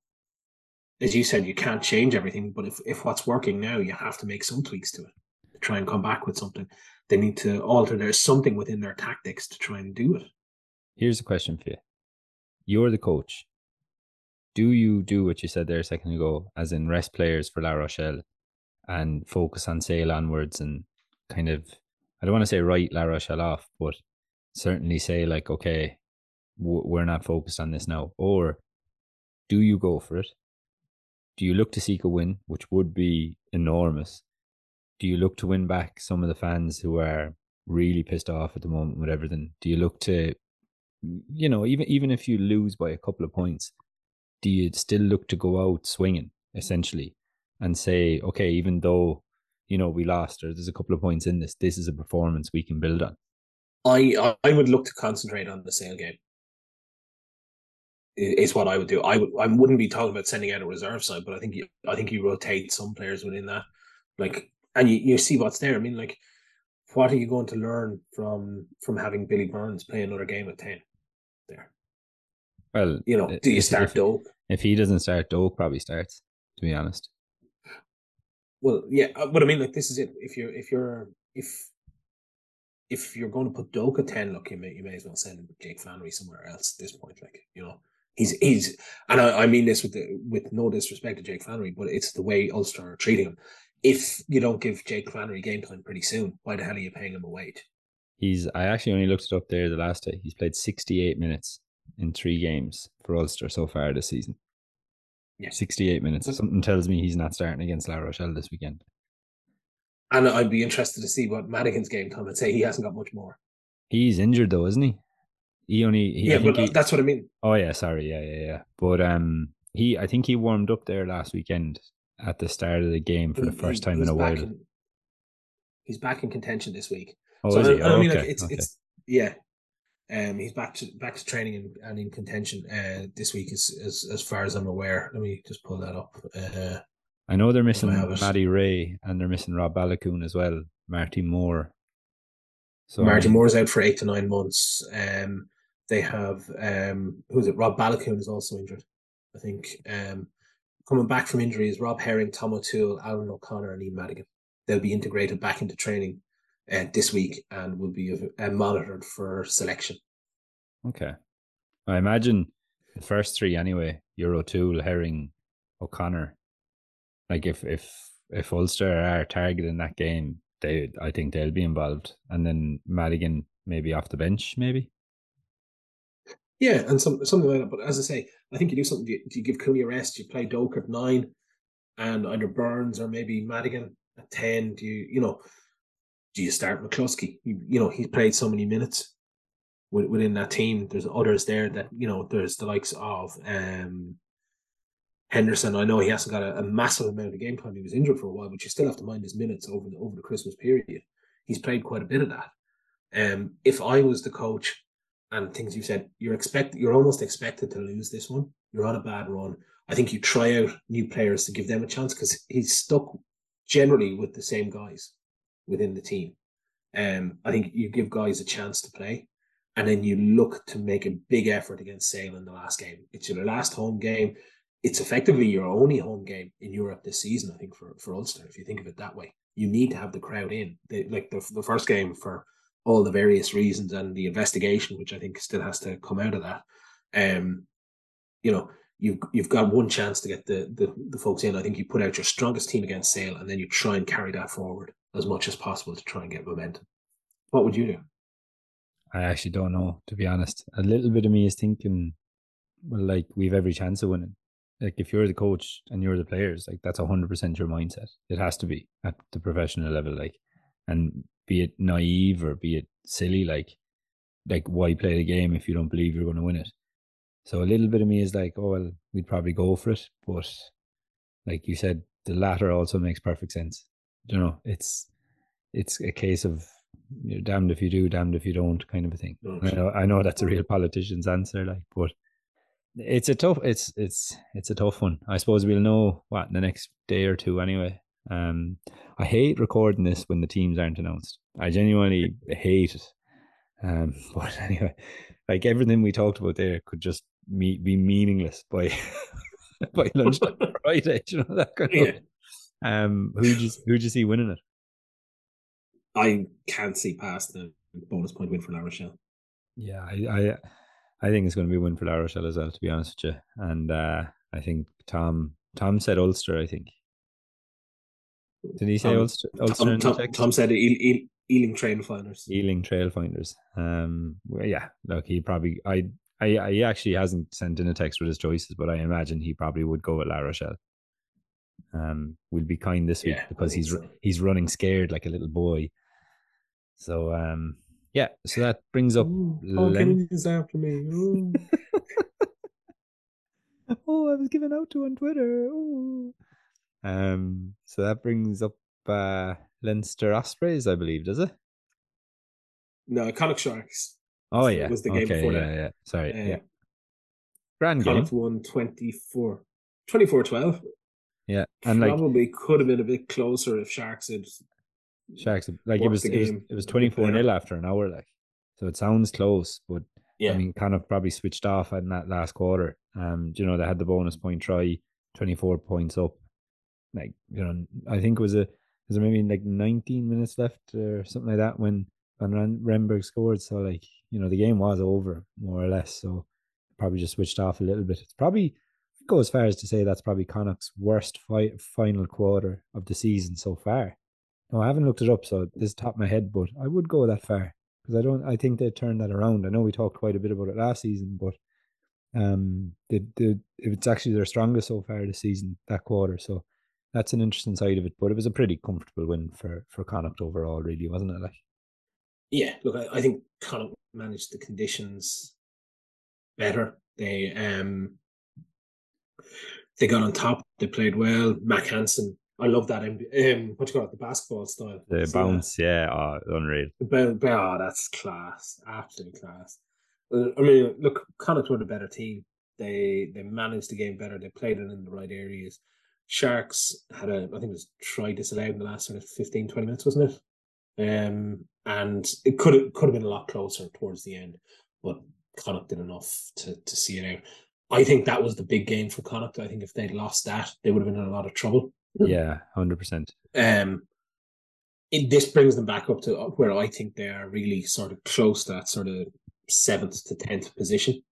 as you said, you can't change everything, but if, if what's working now, you have to make some tweaks to it to try and come back with something. They need to alter. There's something within their tactics to try and do it. Here's a question for you. You're the coach. Do you do what you said there a second ago, as in rest players for La Rochelle and focus on Sale onwards and kind of, I don't want to say write La Rochelle off, but certainly say, like, okay, we're not focused on this now? Or do you go for it do you look to seek a win, which would be enormous? Do you look to win back some of the fans who are really pissed off at the moment with everything? Do you look to, you know, even even if you lose by a couple of points, do you still look to go out swinging essentially and say, okay, even though you know we lost or there's a couple of points in this, this is a performance we can build on. I I would look to concentrate on the Sale game is what I would do. I would I wouldn't be talking about sending out a reserve side, but I think you I think you rotate some players within that, like, and you, you see what's there. I mean, like, what are you going to learn from from having Billy Burns play another game at ten? There. Well, you know, do you start if, Doak? If he doesn't start, Doak probably starts. To be honest. Well, yeah, uh, but I mean, like, this is it. If you're if you're if if you're going to put Doak at ten, look, you may you may as well send Jake Flannery somewhere else at this point. Like, you know, He's he's, and I, I mean this with the, with no disrespect to Jake Flannery, but it's the way Ulster are treating him. If you don't give Jake Flannery game time pretty soon, why the hell are you paying him a wage? He's. I actually only looked it up there the last day. He's played 68 minutes in three games for Ulster so far this season. Yeah. 68 minutes. Something tells me he's not starting against La Rochelle this weekend. And I'd be interested to see what Madigan's game time would say. He hasn't got much more. He's injured though, isn't he? He only he, yeah, but he, that's what I mean. Oh yeah, sorry, yeah, yeah, yeah. But um, he I think he warmed up there last weekend at the start of the game for he, the first time in a while. In, he's back in contention this week. Oh, so, is he? Oh, I mean, okay. like it's okay. it's yeah. Um, he's back to back to training and, and in contention uh, this week, as, as as far as I'm aware. Let me just pull that up. Uh, I know they're missing Maddie Ray and they're missing Rob Baloucoune as well. Marty Moore. So Marty Moore's out for eight to nine months. Um, they have um, who's it? Rob Baloucoune is also injured. I think um, coming back from injuries, Rob Herring, Tom O'Toole, Alan O'Connor, and Ian Madigan. They'll be integrated back into training uh, this week and will be uh, monitored for selection. Okay. I imagine the first three anyway, Euro O'Toole, Herring, O'Connor. Like if if if Ulster are targeting that game, they I think they'll be involved. And then Madigan maybe off the bench, maybe. Yeah, and some something like that. But as I say, I think you do something. Do you, do you give Cooney a rest? You play Doak at nine, and either Burns or maybe Madigan at ten. Do you you know? Do you start McCloskey? You, you know he's played so many minutes within that team. There's others there that you know. There's the likes of um, Henderson. I know he hasn't got a, a, massive amount of game time. He was injured for a while, but you still have to mind his minutes over the over the Christmas period. He's played quite a bit of that. Um, if I was the coach, and things you said, you're expect you're almost expected to lose this one. You're on a bad run. I think you try out new players to give them a chance because he's stuck generally with the same guys within the team. Um, I think you give guys a chance to play, and then you look to make a big effort against Sale in the last game. It's your last home game. It's effectively your only home game in Europe this season. I think for for Ulster, if you think of it that way, you need to have the crowd in. They, like the the first game for all the various reasons and the investigation, which I think still has to come out of that. Um, you know, you've you've got one chance to get the, the the folks in. I think you put out your strongest team against Sale, and then you try and carry that forward as much as possible to try and get momentum. What would you do? I actually don't know, to be honest. A little bit of me is thinking, well, like we've every chance of winning. Like if you're the coach and you're the players, like that's hundred percent your mindset. It has to be at the professional level. Like, and be it naive or be it silly, like like why play the game if you don't believe you're going to win it? So a little bit of me is like, oh well, we'd probably go for it, but like you said, the latter also makes perfect sense. You know, it's it's a case of you're damned if you do, damned if you don't, kind of a thing. Mm. I know, I know that's a real politician's answer, like, but it's a tough, it's it's it's a tough one. I suppose we'll know what in the next day or two anyway. Um, I hate recording this when the teams aren't announced. I genuinely hate it. Um, but anyway, like everything we talked about there could just me- be meaningless by by lunchtime Friday. You know that kind yeah. of. Um, who you who do you see winning it? I can't see past the bonus point win for La Rochelle. Yeah, I, I, I think it's going to be a win for La Rochelle as well. To be honest with you, and uh, I think Tom Tom said Ulster. I think did he say Tom, Ulster? Ulster Tom, Tom, Tom, said Eel, Ealing Trailfinders. Ealing Trailfinders. Um, well, yeah, look, he probably I, I, I he actually hasn't sent in a text with his choices, but I imagine he probably would go with La Rochelle. Um, we'll be kind this week yeah, because he's so. he's running scared like a little boy. So um, yeah, so that brings up. Ooh, Len- after me. oh, I was given out to on Twitter. Ooh. Um, so that brings up uh, Leinster Ospreys, I believe, does it? No, Connacht Sharks. Oh yeah, was the game okay, before yeah, that. Yeah, sorry, uh, yeah. Grand Connacht game. won 24, 24-12. Yeah, and probably like, could have been a bit closer if Sharks had. Sharks like it was, it was it was twenty four nil after an hour, like so it sounds close, but yeah, I mean, kind of probably switched off in that last quarter. Um, you know, they had the bonus point try, twenty four points up, like you know, I think it was a was there maybe like 19 minutes left or something like that when Van Rensburg scored. So like you know the game was over more or less. So probably just switched off a little bit. It's probably i go as far as to say that's probably Connacht's worst fi- final quarter of the season so far. No, I haven't looked it up, so this is top of my head, but I would go that far because I don't. I think they turned that around. I know we talked quite a bit about it last season, but Um, the the it's actually their strongest so far this season that quarter. So that's an interesting side of it. But it was a pretty comfortable win for for Connacht overall, really, wasn't it? Like, yeah, look, I, I think Connacht managed the conditions better. They um they got on top. They played well. Mack Hansen, I love that. Um, what you call it? The basketball style. The See bounce, that? yeah, oh, unreal. The, oh, that's class. Absolute class. Uh, I mean, look, Connacht were the better team. They they managed the game better. They played it in the right areas. Sharks had a, I think it was try disallowed in the last sort of 15, 20 minutes, wasn't it? Um, and it could have could have been a lot closer towards the end, but Connacht did enough to to see it out. I think that was the big game for Connacht. I think if they'd lost that, they would have been in a lot of trouble. Yeah, hundred percent. Um, it, this brings them back up to where I think they are really sort of close to that sort of seventh to tenth position.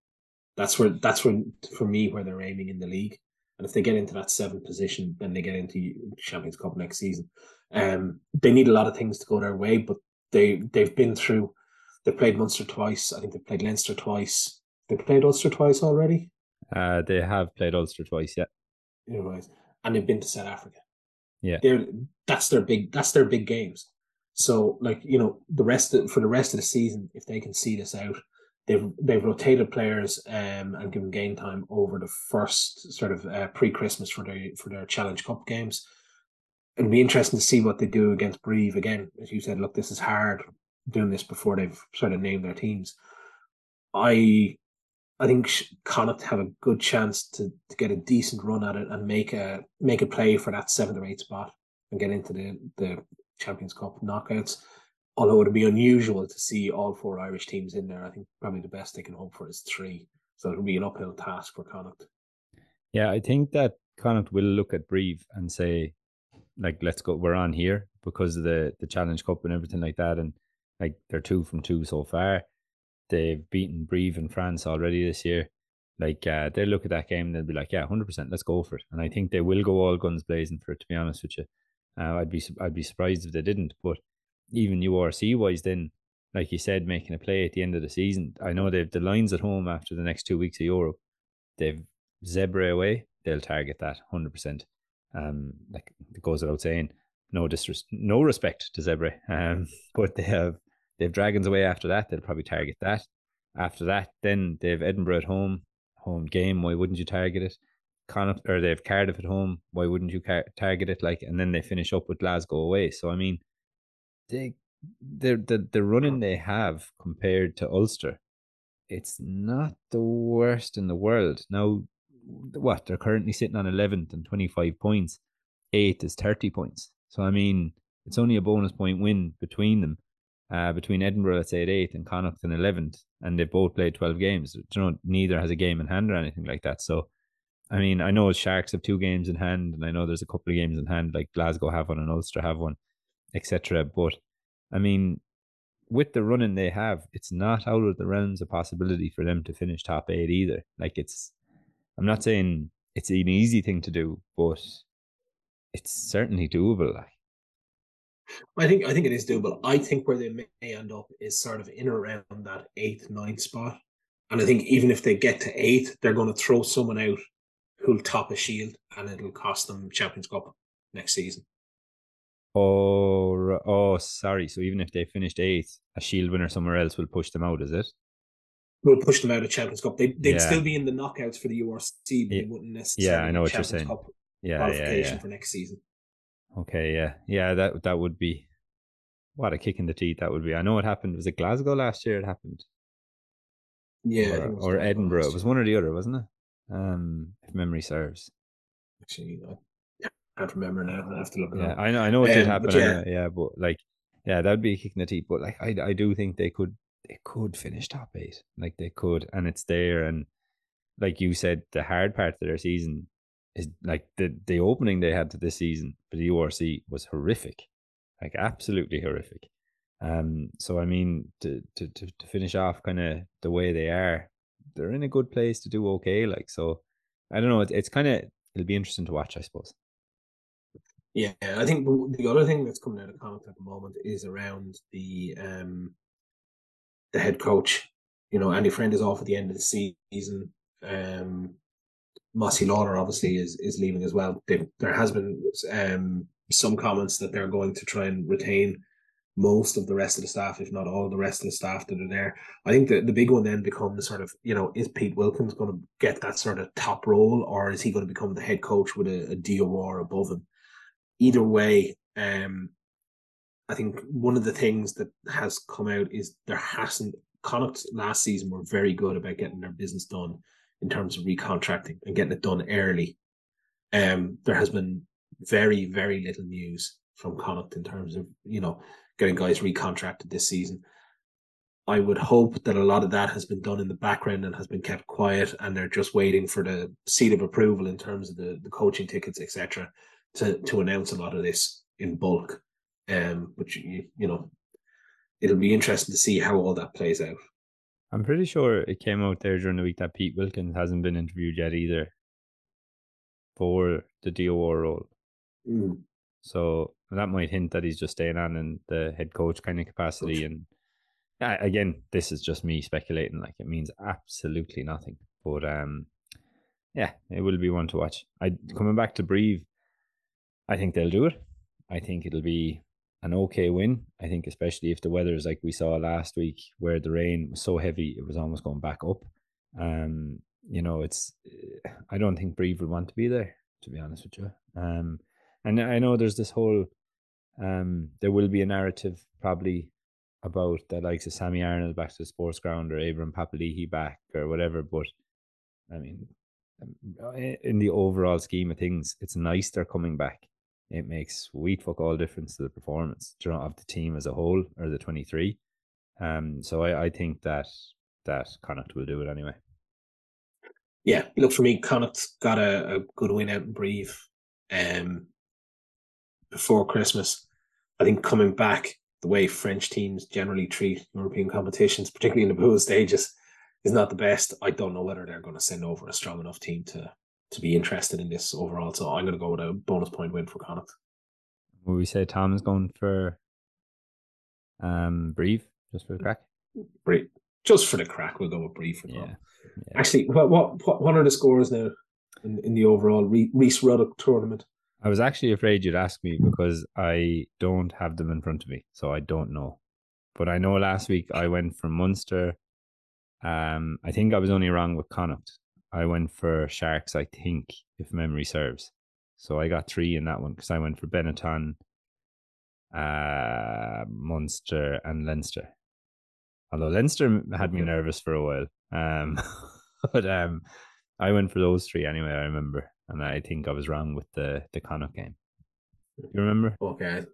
That's where that's where for me where they're aiming in the league. And if they get into that seventh position, then they get into Champions Cup next season. Um, they need a lot of things to go their way, but they they've been through. They played Munster twice. I think they played Leinster twice. They played Ulster twice already. Uh, they have played Ulster twice, yeah. Right, and they've been to South Africa. Yeah, they're that's their big that's their big games. So, like you know, the rest of, for the rest of the season, if they can see this out, they've they've rotated players um, and given game time over the first sort of uh, pre Christmas for their for their Challenge Cup games. It'll be interesting to see what they do against Brive again. As you said, look, this is hard doing this before they've sort of named their teams. I I think Connacht have a good chance to, to get a decent run at it and make a make a play for that seventh or eighth spot and get into the the Champions Cup knockouts. Although it'd be unusual to see all four Irish teams in there, I think probably the best they can hope for is three. So it'll be an uphill task for Connacht. Yeah, I think that Connacht will look at Brive and say, like, let's go, we're on here because of the the Challenge Cup and everything like that, and like they're two from two so far they've beaten Brive in France already this year. Like uh, they'll look at that game and they'll be like, yeah, hundred percent, let's go for it. And I think they will go all guns blazing for it. To be honest with you, uh, I'd be I'd be surprised if they didn't. But even URC wise, then like you said, making a play at the end of the season. I know they've the Lions at home after the next two weeks of Europe. They've Zebre away. They'll target that hundred percent. Um, like it goes without saying, no disres- no respect to Zebre. Um, but they have They've Dragons away after that. They'll probably target that. After that, then they've Edinburgh at home, home game. Why wouldn't you target it? Connacht or they have Cardiff at home. Why wouldn't you car- target it? Like, and then they finish up with Glasgow away. So I mean, they the the the running they have compared to Ulster, it's not the worst in the world. Now, what they're currently sitting on eleventh and twenty five points. Eighth is thirty points. So I mean, it's only a bonus point win between them uh, between Edinburgh, let's say at eighth, and Connacht in 11th, and they both played 12 games. You know, neither has a game in hand or anything like that. So, I mean, I know Sharks have two games in hand, and I know there's a couple of games in hand, like Glasgow have one and Ulster have one, etc. But, I mean, with the running they have, it's not out of the realms of possibility for them to finish top eight either. Like, it's, I'm not saying it's an easy thing to do, but it's certainly doable. Like, I think I think it is doable. I think where they may end up is sort of in around that eighth, ninth spot. And I think even if they get to eighth, they're going to throw someone out who'll top a shield, and it'll cost them Champions Cup next season. Oh, oh, sorry. So even if they finished eighth, a shield winner somewhere else will push them out, is it? Will push them out of Champions Cup. They, they'd yeah. still be in the knockouts for the URC, but yeah. they wouldn't necessarily. Yeah, I know what Champions you're saying. Cup yeah, qualification yeah, yeah. for next season. Okay, yeah, yeah, that that would be what a kick in the teeth that would be. I know it happened. Was it Glasgow last year? It happened. Yeah, or, or Edinburgh. It was one or the other, wasn't it? Um, if memory serves. Actually, I can't remember now. I have to look. Yeah, I know. I know it um, did happen. But yeah. yeah, but like, yeah, that'd be a kick in the teeth. But like, I I do think they could they could finish top eight. Like they could, and it's there. And like you said, the hard part of their season is like the the opening they had to this season for the URC was horrific, like absolutely horrific. Um, so I mean, to to to, to finish off kind of the way they are, they're in a good place to do okay. Like so, I don't know. It, it's kind of it'll be interesting to watch, I suppose. Yeah, I think the other thing that's coming out of Connacht at the moment is around the um the head coach. You know, Andy Friend is off at the end of the season. Um, Mossy Lawler obviously is is leaving as well. They, there has been um, some comments that they're going to try and retain most of the rest of the staff, if not all the rest of the staff that are there. I think that the big one then becomes sort of, you know, is Pete Wilkins going to get that sort of top role or is he going to become the head coach with a, a DOR above him? Either way, um, I think one of the things that has come out is there hasn't Connacht last season were very good about getting their business done in terms of recontracting and getting it done early. Um, there has been very, very little news from Connacht in terms of, you know, getting guys recontracted this season. I would hope that a lot of that has been done in the background and has been kept quiet, and they're just waiting for the seat of approval in terms of the, the coaching tickets, etc., to to announce a lot of this in bulk. Um, but you you know, it'll be interesting to see how all that plays out. I'm pretty sure it came out there during the week that Pete Wilkins hasn't been interviewed yet either for the DOR role. Mm. So that might hint that he's just staying on in the head coach kind of capacity. And uh, again, this is just me speculating. Like it means absolutely nothing. But um, yeah, it will be one to watch. I coming back to Brive, I think they'll do it. I think it'll be an okay win. I think especially if the weather is like we saw last week, where the rain was so heavy, it was almost going back up. Um, you know, it's I don't think Brive would want to be there, to be honest with you. Um, and I know there's this whole um, there will be a narrative probably about the likes of Sammy Arnold back to the sports ground or Abram Papali'i back or whatever. But I mean, um, in the overall scheme of things, it's nice they're coming back it makes sweet fuck all difference to the performance of the team as a whole or the 23. Um, so I, I think that that Connacht will do it anyway. Yeah, look for me, Connacht got a, a good win out in Brive um, before Christmas. I think coming back, the way French teams generally treat European competitions, particularly in the pool stages, is not the best. I don't know whether they're going to send over a strong enough team to to be interested in this overall. So I'm going to go with a bonus point win for Connacht. Will we say Tom is going for um Brive just for the crack? Brive, just for the crack, we'll go with Brive for yeah. yeah. Actually, what, what what are the scores now in, in the overall Rhys Ruddock tournament? I was actually afraid you'd ask me because I don't have them in front of me, so I don't know. But I know last week I went from Munster. Um, I think I was only wrong with Connacht. I went for Sharks, I think, if memory serves. So I got three in that one because I went for Benetton, uh, Munster, and Leinster. Although Leinster had me nervous for a while. Um, but um, I went for those three anyway, I remember. And I think I was wrong with the, the Connacht game. You remember? Okay.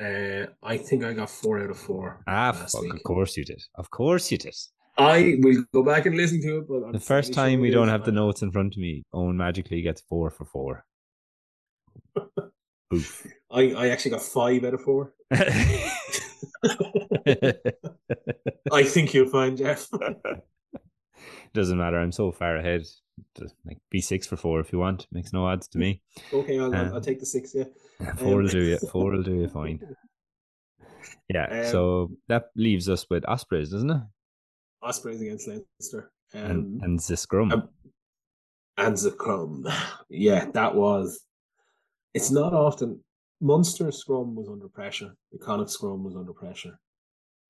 Uh, I think I got four out of four. Ah, fuck, of course you did. Of course you did. I will go back and listen to it. But I'm the first time sure we don't have the notes in front of me, Owen magically gets four for four. Oof. I, I actually got five out of four. I think you'll find Jeff. Doesn't matter. I'm so far ahead. Just like be six for four if you want. Makes no odds to me. Okay, I'll, um, I'll take the six. Yeah, four um, will do you. Four will do you fine. Yeah. Um, so that leaves us with Ospreys, doesn't it? Ospreys against Leinster. Um, and, and the scrum. Um, and the scrum. Yeah, that was. It's not often. Munster scrum was under pressure. The Connacht scrum was under pressure.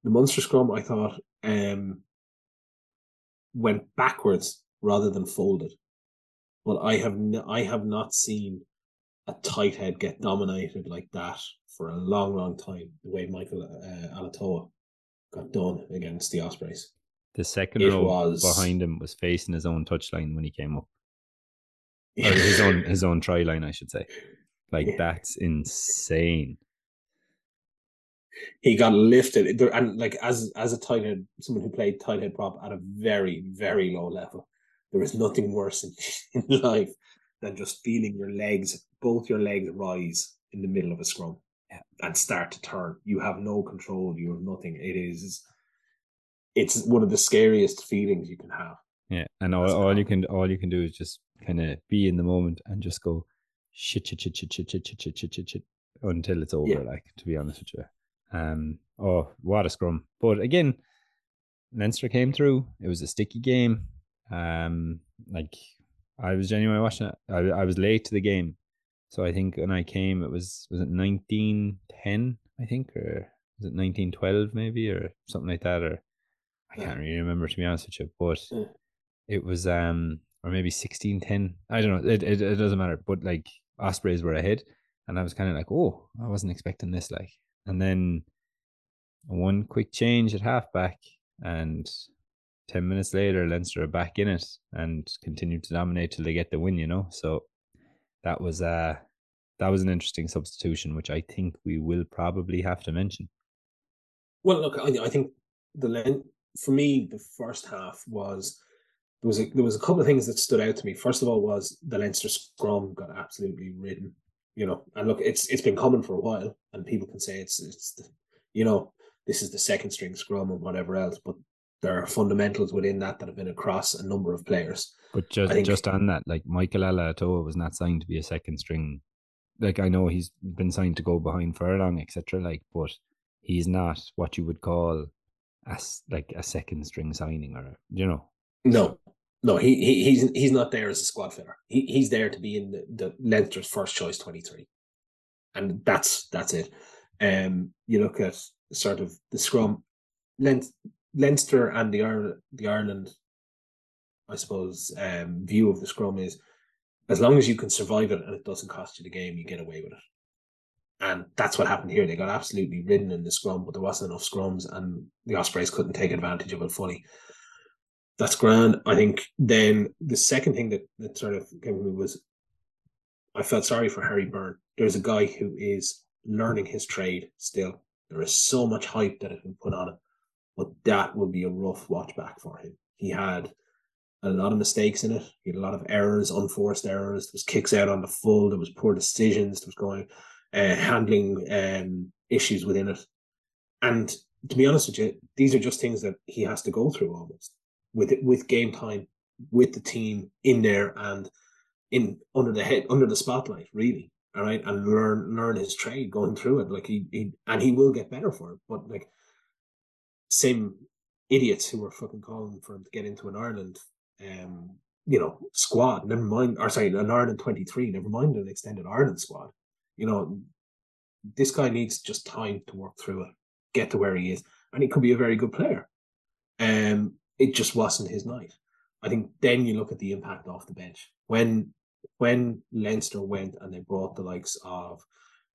The Munster scrum, I thought, um, went backwards rather than folded. But I have n- I have not seen a tight head get dominated like that for a long, long time. The way Michael uh, Alatoa got done against the Ospreys. The second it row was... behind him was facing his own touchline when he came up. Or his own his own try line, I should say. Like yeah. that's insane. He got lifted, and like as as a tight head, someone who played tight head prop at a very very low level, there is nothing worse in, in life than just feeling your legs, both your legs rise in the middle of a scrum, yeah. and start to turn. You have no control. You have nothing. It is it's one of the scariest feelings you can have. Yeah, and all, all you can all you can do is just kind of be in the moment and just go shit shit shit shit shit shit shit shit shit shit shit until it's over. Yeah. Like to be honest with you, um, oh what a scrum! But again, Leinster came through. It was a sticky game. Um, like I was genuinely watching it. I I was late to the game, so I think when I came, it was was it nineteen ten, I think, or was it nineteen twelve maybe, or something like that, or I can't really remember to be honest with you, but Yeah. it was um or maybe sixteen ten. I don't know. It, it it doesn't matter. But like Ospreys were ahead, and I was kind of like, oh, I wasn't expecting this. Like, and then one quick change at halfback, and ten minutes later, Leinster are back in it and continue to dominate till they get the win. You know, so that was uh that was an interesting substitution, which I think we will probably have to mention. Well, look, I, I think the for me the first half was there was a there was a couple of things that stood out to me. First of all, was the Leinster scrum got absolutely ridden. You know, and look, it's it's been coming for a while, and people can say it's it's the, you know this is the second string scrum and whatever else, but there are fundamentals within that that have been across a number of players. But just think- just on that, like Michael Alatoa was not signed to be a second string. Like I know he's been signed to go behind Furlong, etc. Like, but he's not what you would call as like a second string signing, or you know. No, no, he, he he's he's not there as a squad fitter. He he's there to be in the, the Leinster's first choice twenty three, and that's that's it. Um, you look at sort of the scrum, Len- Leinster and the Ireland the Ireland, I suppose, um, view of the scrum is as long as you can survive it and it doesn't cost you the game, you get away with it. And that's what happened here. They got absolutely ridden in the scrum, but there wasn't enough scrums, and the Ospreys couldn't take advantage of it fully that's grand. I think then the second thing that, that sort of came to me was I felt sorry for Harry Byrne. There's a guy who is learning his trade still. There is so much hype that has been put on it, but that will be a rough watch back for him. He had a lot of mistakes in it. He had a lot of errors, unforced errors. There was kicks out on the full. There was poor decisions. There was going uh, handling um, issues within it. And to be honest with you, these are just things that he has to go through almost with it with game time, with the team in there and in under the head under the spotlight, really. All right, and learn learn his trade going through it. Like he, he and he will get better for it. But like same idiots who were fucking calling for him to get into an Ireland um, you know, squad, never mind or sorry, an Ireland twenty three, never mind an extended Ireland squad. You know, this guy needs just time to work through it, get to where he is, and he could be a very good player. Um, it just wasn't his night. I think then you look at the impact off the bench when when Leinster went and they brought the likes of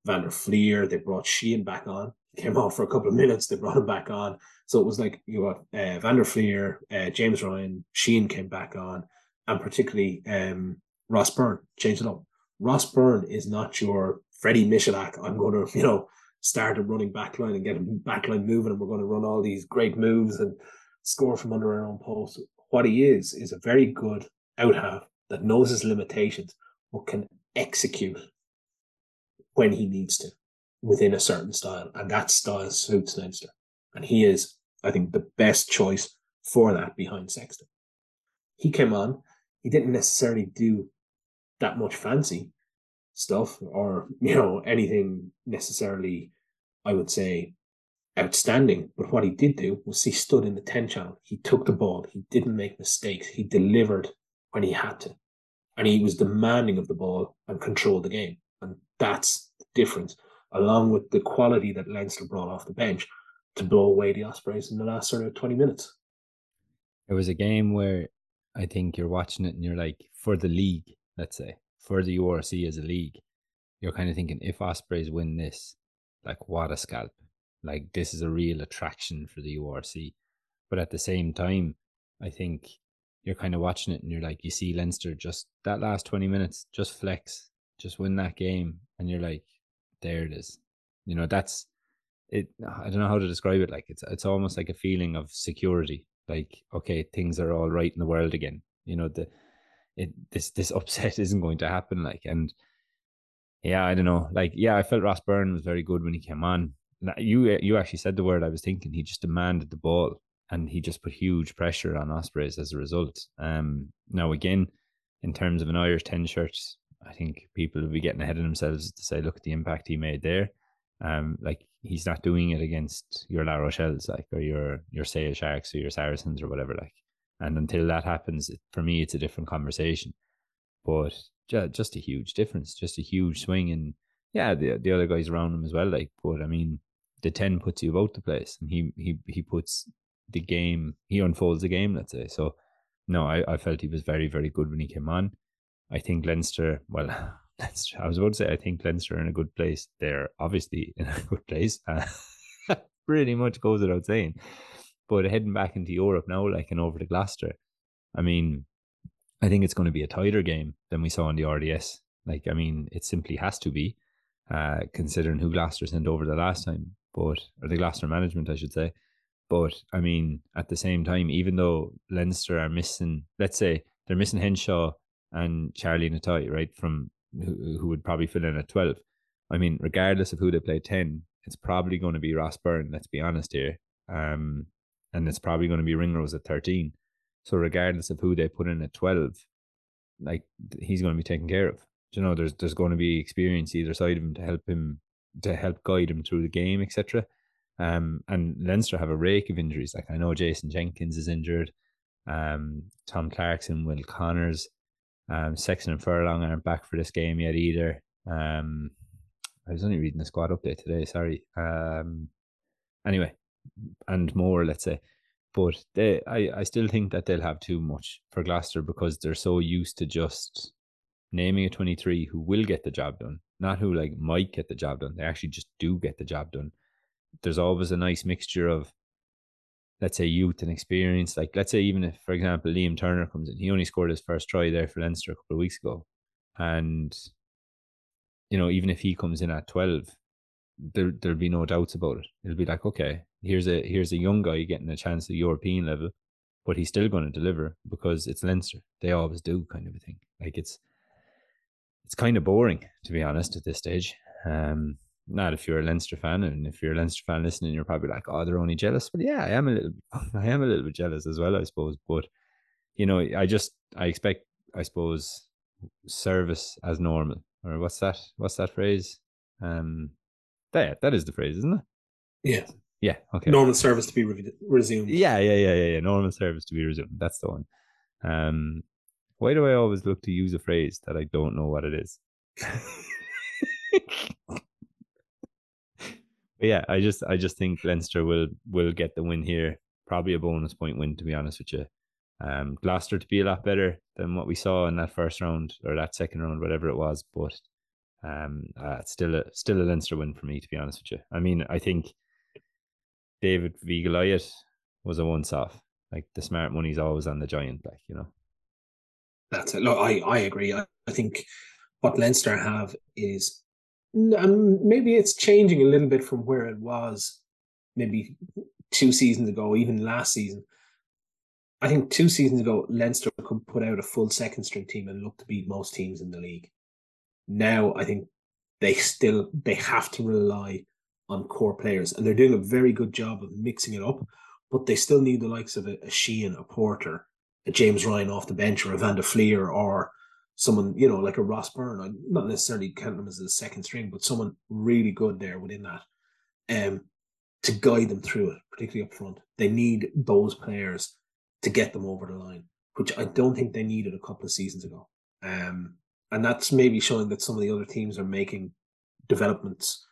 Van der Flier, they brought Sheehan back on. Came off for a couple of minutes, they brought him back on. So it was like you got uh, Van der Flier, uh, James Ryan, Sheehan came back on, and particularly um, Ross Byrne changed it up. Ross Byrne is not your Freddie Michalak. I'm going to you know start a running backline and get a backline moving, and we're going to run all these great moves and score from under our own post. What he is is a very good out half that knows his limitations but can execute when he needs to within a certain style, and that style suits Leinster. And he is, I think, the best choice for that behind Sexton. He came on, he didn't necessarily do that much fancy stuff or, you know, anything necessarily, I would say, outstanding. But what he did do was he stood in the 10 channel. He took the ball. He didn't make mistakes. He delivered when he had to. And he was demanding of the ball and controlled the game. And that's the difference, along with the quality that Leinster brought off the bench to blow away the Ospreys in the last sort of 20 minutes. It was a game where I think you're watching it and you're like, for the league, let's say, for the URC as a league, you're kind of thinking, if Ospreys win this, like, what a scalp. Like, this is a real attraction for the URC. But at the same time, I think you're kind of watching it and you're like, you see Leinster just that last 20 minutes, just flex, just win that game. And you're like, there it is. You know, that's it. I don't know how to describe it. Like, it's, it's almost like a feeling of security. Like, okay, things are all right in the world again. You know, the, it, this, this upset isn't going to happen. Like, and yeah, I don't know. Like, yeah, I felt Ross Byrne was very good when he came on. You, you actually said the word I was thinking. He just demanded the ball and he just put huge pressure on Ospreys as a result. Um, now again, in terms of an Irish ten shirt, I think people will be getting ahead of themselves to say, look at the impact he made there. Um, like he's not doing it against your La Rochelle's, like or your your Sale Sharks or your Saracens or whatever. Like, And until that happens, for me, it's a different conversation. But just a huge difference, just a huge swing. And yeah, the the other guys around him as well. Like, but I mean, the ten puts you about the place, and he he he puts the game, he unfolds the game. Let's say so. No, I, I felt he was very very good when he came on. I think Leinster, well, Leinster, I was about to say I think Leinster are in a good place. They're obviously in a good place. Uh, pretty much goes without saying. But heading back into Europe now, like and over to Gloucester, I mean, I think it's going to be a tighter game than we saw in the RDS. Like, I mean, it simply has to be, uh, considering who Gloucester sent over the last time, but or the Gloucester management, I should say. But I mean, at the same time, even though Leinster are missing, let's say they're missing Henshaw and Charlie Ngatai, right, from who, who would probably fill in at twelve. I mean, regardless of who they play ten, it's probably going to be Ross Byrne. Let's be honest here. Um, and it's probably going to be Ringrose at thirteen. So regardless of who they put in at twelve, like he's going to be taken care of. You know, there's there's going to be experience either side of him to help him to help guide him through the game, etc. Um, and Leinster have a rake of injuries. Like I know Jason Jenkins is injured. Um, Tom Clarkson, Will Connors, um, Sexton and Furlong aren't back for this game yet either. Um, I was only reading the squad update today. Sorry. Um, anyway, and more, let's say but they, I, I still think that they'll have too much for Gloucester because they're so used to just naming a 23 who will get the job done, not who like might get the job done. They actually just do get the job done. There's always a nice mixture of, let's say, youth and experience. Like, let's say, even if, for example, Liam Turner comes in, he only scored his first try there for Leinster a couple of weeks ago. And, you know, even if he comes in at 12, there, there'll be no doubts about it. It'll be like, okay, here's a here's a young guy getting a chance at European level, but he's still going to deliver because it's Leinster. They always do, kind of a thing. Like it's it's kind of boring to be honest at this stage. Um, not if you're a Leinster fan, and if you're a Leinster fan listening, you're probably like, "Oh, they're only jealous." But yeah, I am a little, I am a little bit jealous as well, I suppose. But you know, I just I expect, I suppose, service as normal, or what's that? What's that phrase? Um, that that is the phrase, isn't it? Yeah. Yeah. Okay. Normal service to be re- resumed. Yeah, yeah, yeah, yeah, yeah. Normal service to be resumed. That's the one. Um, why do I always look to use a phrase that I don't know what it is? yeah, I just I just think Leinster will will get the win here. Probably a bonus point win, to be honest with you. Um, Gloucester to be a lot better than what we saw in that first round or that second round, whatever it was. But um, uh, it's still a still a Leinster win for me, to be honest with you. I mean, I think David v Goliath was a once off. Like the smart money's always on the giant, like you know. That's it. Look, I I agree. I, I think what Leinster have is, and um, maybe it's changing a little bit from where it was, maybe two seasons ago, even last season. I think two seasons ago, Leinster could put out a full second string team and look to beat most teams in the league. Now, I think they still they have to rely on core players, and they're doing a very good job of mixing it up. But they still need the likes of a, a Sheehan, a Porter, a James Ryan off the bench, or a Van der Flier, or someone you know like a Ross Byrne. I'm not necessarily counting them as a second string, but someone really good there within that, um, to guide them through it, particularly up front. They need those players to get them over the line, which I don't think they needed a couple of seasons ago. Um, and that's maybe showing that some of the other teams are making developments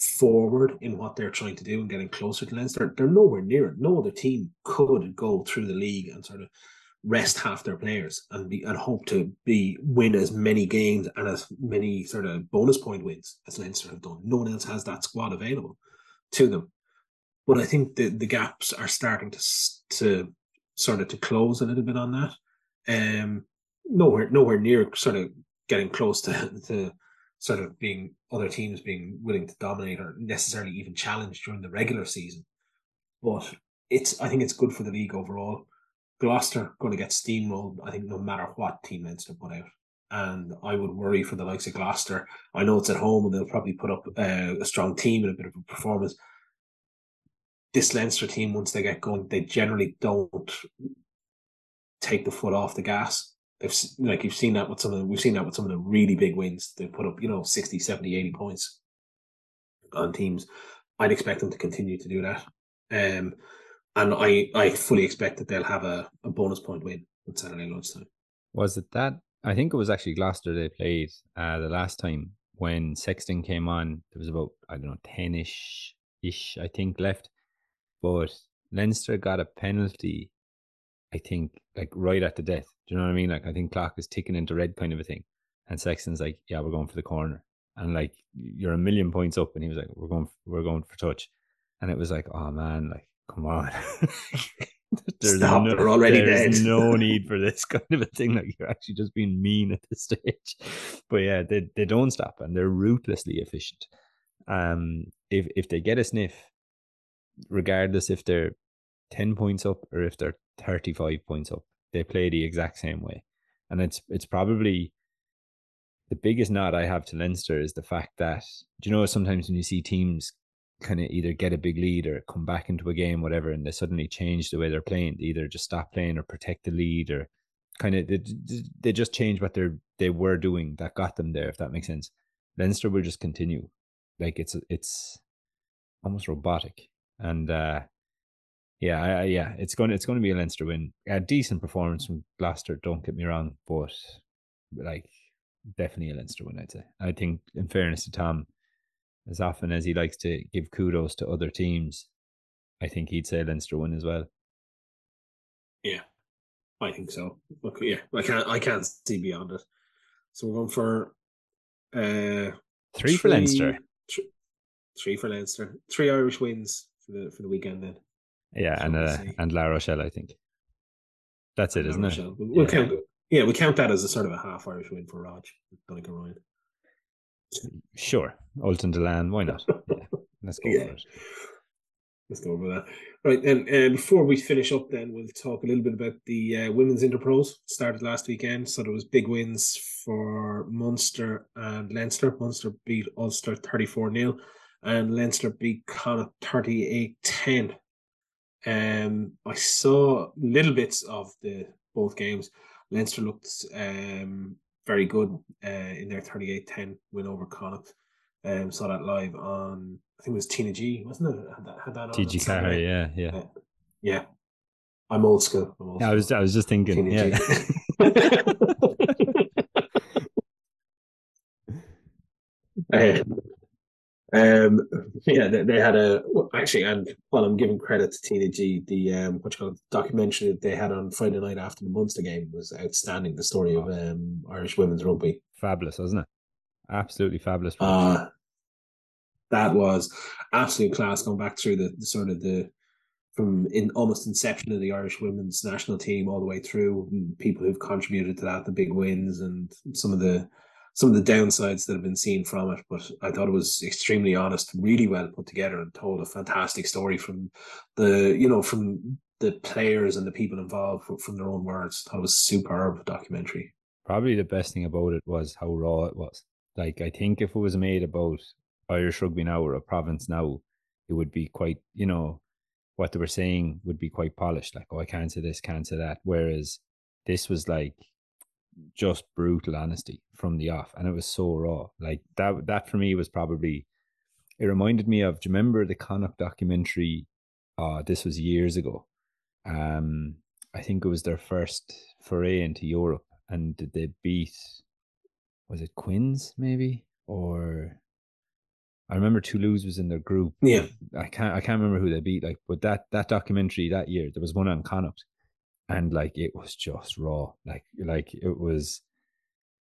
forward in what they're trying to do and getting closer to Leinster. They're nowhere near it. No other team could go through the league and sort of rest half their players and be and hope to be win as many games and as many sort of bonus point wins as Leinster have done. No one else has that squad available to them. But I think the, the gaps are starting to to sort of to close a little bit on that. Um, nowhere nowhere near sort of getting close to to sort of being other teams being willing to dominate or necessarily even challenge during the regular season. But it's I think it's good for the league overall. Gloucester going to get steamrolled, I think, no matter what team Leinster put out. And I would worry for the likes of Gloucester. I know it's at home and they'll probably put up uh, a strong team and a bit of a performance. This Leinster team, once they get going, they generally don't take the foot off the gas they've like you've seen that with some of the, we've seen that with some of the really big wins they put up you know 60 70 80 points on teams i'd expect them to continue to do that um and I I fully expect that they'll have a, a bonus point win on Saturday lunchtime. Was it that? I think it was actually Gloucester they played uh, the last time when Sexton came on. There was about I don't know ten ish ish I think left, but Leinster got a penalty. I think like right at the death. Do you know what I mean? Like I think clock was ticking into red kind of a thing, and Sexton's like, "Yeah, we're going for the corner," and like you're a million points up, and he was like, "We're going, we're going for touch," and it was like, "Oh man, like come on." there's Stop, no, they're already there's dead. no need for this kind of a thing. Like you're actually just being mean at this stage. But yeah, they they don't stop and they're ruthlessly efficient. Um, if if they get a sniff, regardless if they're ten points up or if they're thirty five points up, they play the exact same way. And it's it's probably the biggest nod I have to Leinster is the fact that do you know sometimes when you see teams kind of either get a big lead or come back into a game, whatever, and they suddenly change the way they're playing, they either just stop playing or protect the lead or kind of they, they just change what they're they were doing that got them there, if that makes sense. Leinster will just continue. Like it's it's almost robotic. And uh yeah, I, I, yeah, it's going it's going to be a Leinster win. A decent performance from Gloucester, don't get me wrong, but like definitely a Leinster win, I'd say. I think in fairness to Tom, as often as he likes to give kudos to other teams, I think he'd say Leinster win as well. Yeah, I think so. Okay, yeah, I can't I can't see beyond it. So we're going for uh three, three for Leinster. Three, three for Leinster. Three Irish wins for the for the weekend then. Yeah, and uh, and La Rochelle, I think. That's it, isn't it? We'll yeah. count yeah, we count that as a sort of a half Irish win for Rog, Donnacha Ryan. Sure. Ultan Dillane, why not? Yeah. Let's go yeah. for it. Let's go over that. Right, and uh, before we finish up, then we'll talk a little bit about the uh, women's interpros. Started last weekend, so there was big wins for Munster and Leinster. Munster beat Ulster thirty four 0 and Leinster beat Connacht 38-10. Um, I saw little bits of the both games. Leinster looked um very good uh, in their 38-10 win over Connacht. Um, saw that live on I think it was Tina G, wasn't it? Had that, had that TG Carr, yeah, yeah, uh, yeah. I'm old school. I'm old yeah, I was I was just thinking, Tina yeah. uh, um, yeah, they, they, had a actually, and while I'm giving credit to Tina G, the um, what you call it, documentary that they had on Friday night after the Munster game was outstanding. The story of um, Irish women's rugby, fabulous, wasn't it? Absolutely fabulous. Uh, that was absolute class. Going back through the, the sort of the from in almost inception of the Irish women's national team all the way through, people who've contributed to that, the big wins, and some of the some of the downsides that have been seen from it. But I thought it was extremely honest, really well put together, and told a fantastic story from the you know from the players and the people involved from their own words. It was superb documentary. Probably the best thing about it was how raw it was. Like I think if it was made about Irish rugby now or a province now, it would be quite you know what they were saying would be quite polished. Like oh I can't say this, can't say that. Whereas this was like just brutal honesty from the off, and it was so raw. Like that. That for me was probably. It reminded me of. Do you remember the Connacht documentary? Uh, this was years ago. Um, I think it was their first foray into Europe, and did they beat? Was it Quins maybe or? I remember Toulouse was in their group. Yeah, I can't. I can't remember who they beat. Like, but that that documentary that year, there was one on Connacht, and like it was just raw like like it was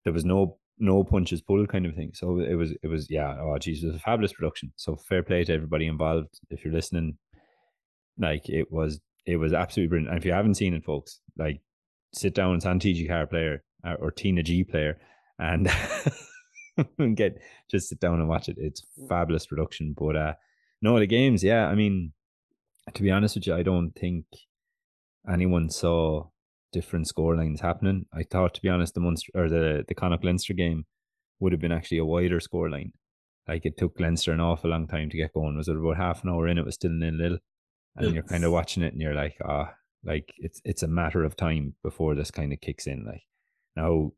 there was no no punches pulled kind of thing. So it was it was yeah oh geez it was a fabulous production. So fair play to everybody involved. If you're listening like it was it was absolutely brilliant. And if you haven't seen it folks like sit down and on TG Carr player uh, or Tina G player and get just sit down and watch it. It's fabulous production but uh no the games yeah I mean to be honest with you I don't think anyone saw different score lines happening. I thought, to be honest, the Munster or the the Connacht Leinster game would have been actually a wider score line. Like it took Leinster an awful long time to get going. Was it about half an hour in? It was still in little, and you're kind of watching it, and you're like, ah, like it's it's a matter of time before this kind of kicks in. Like now,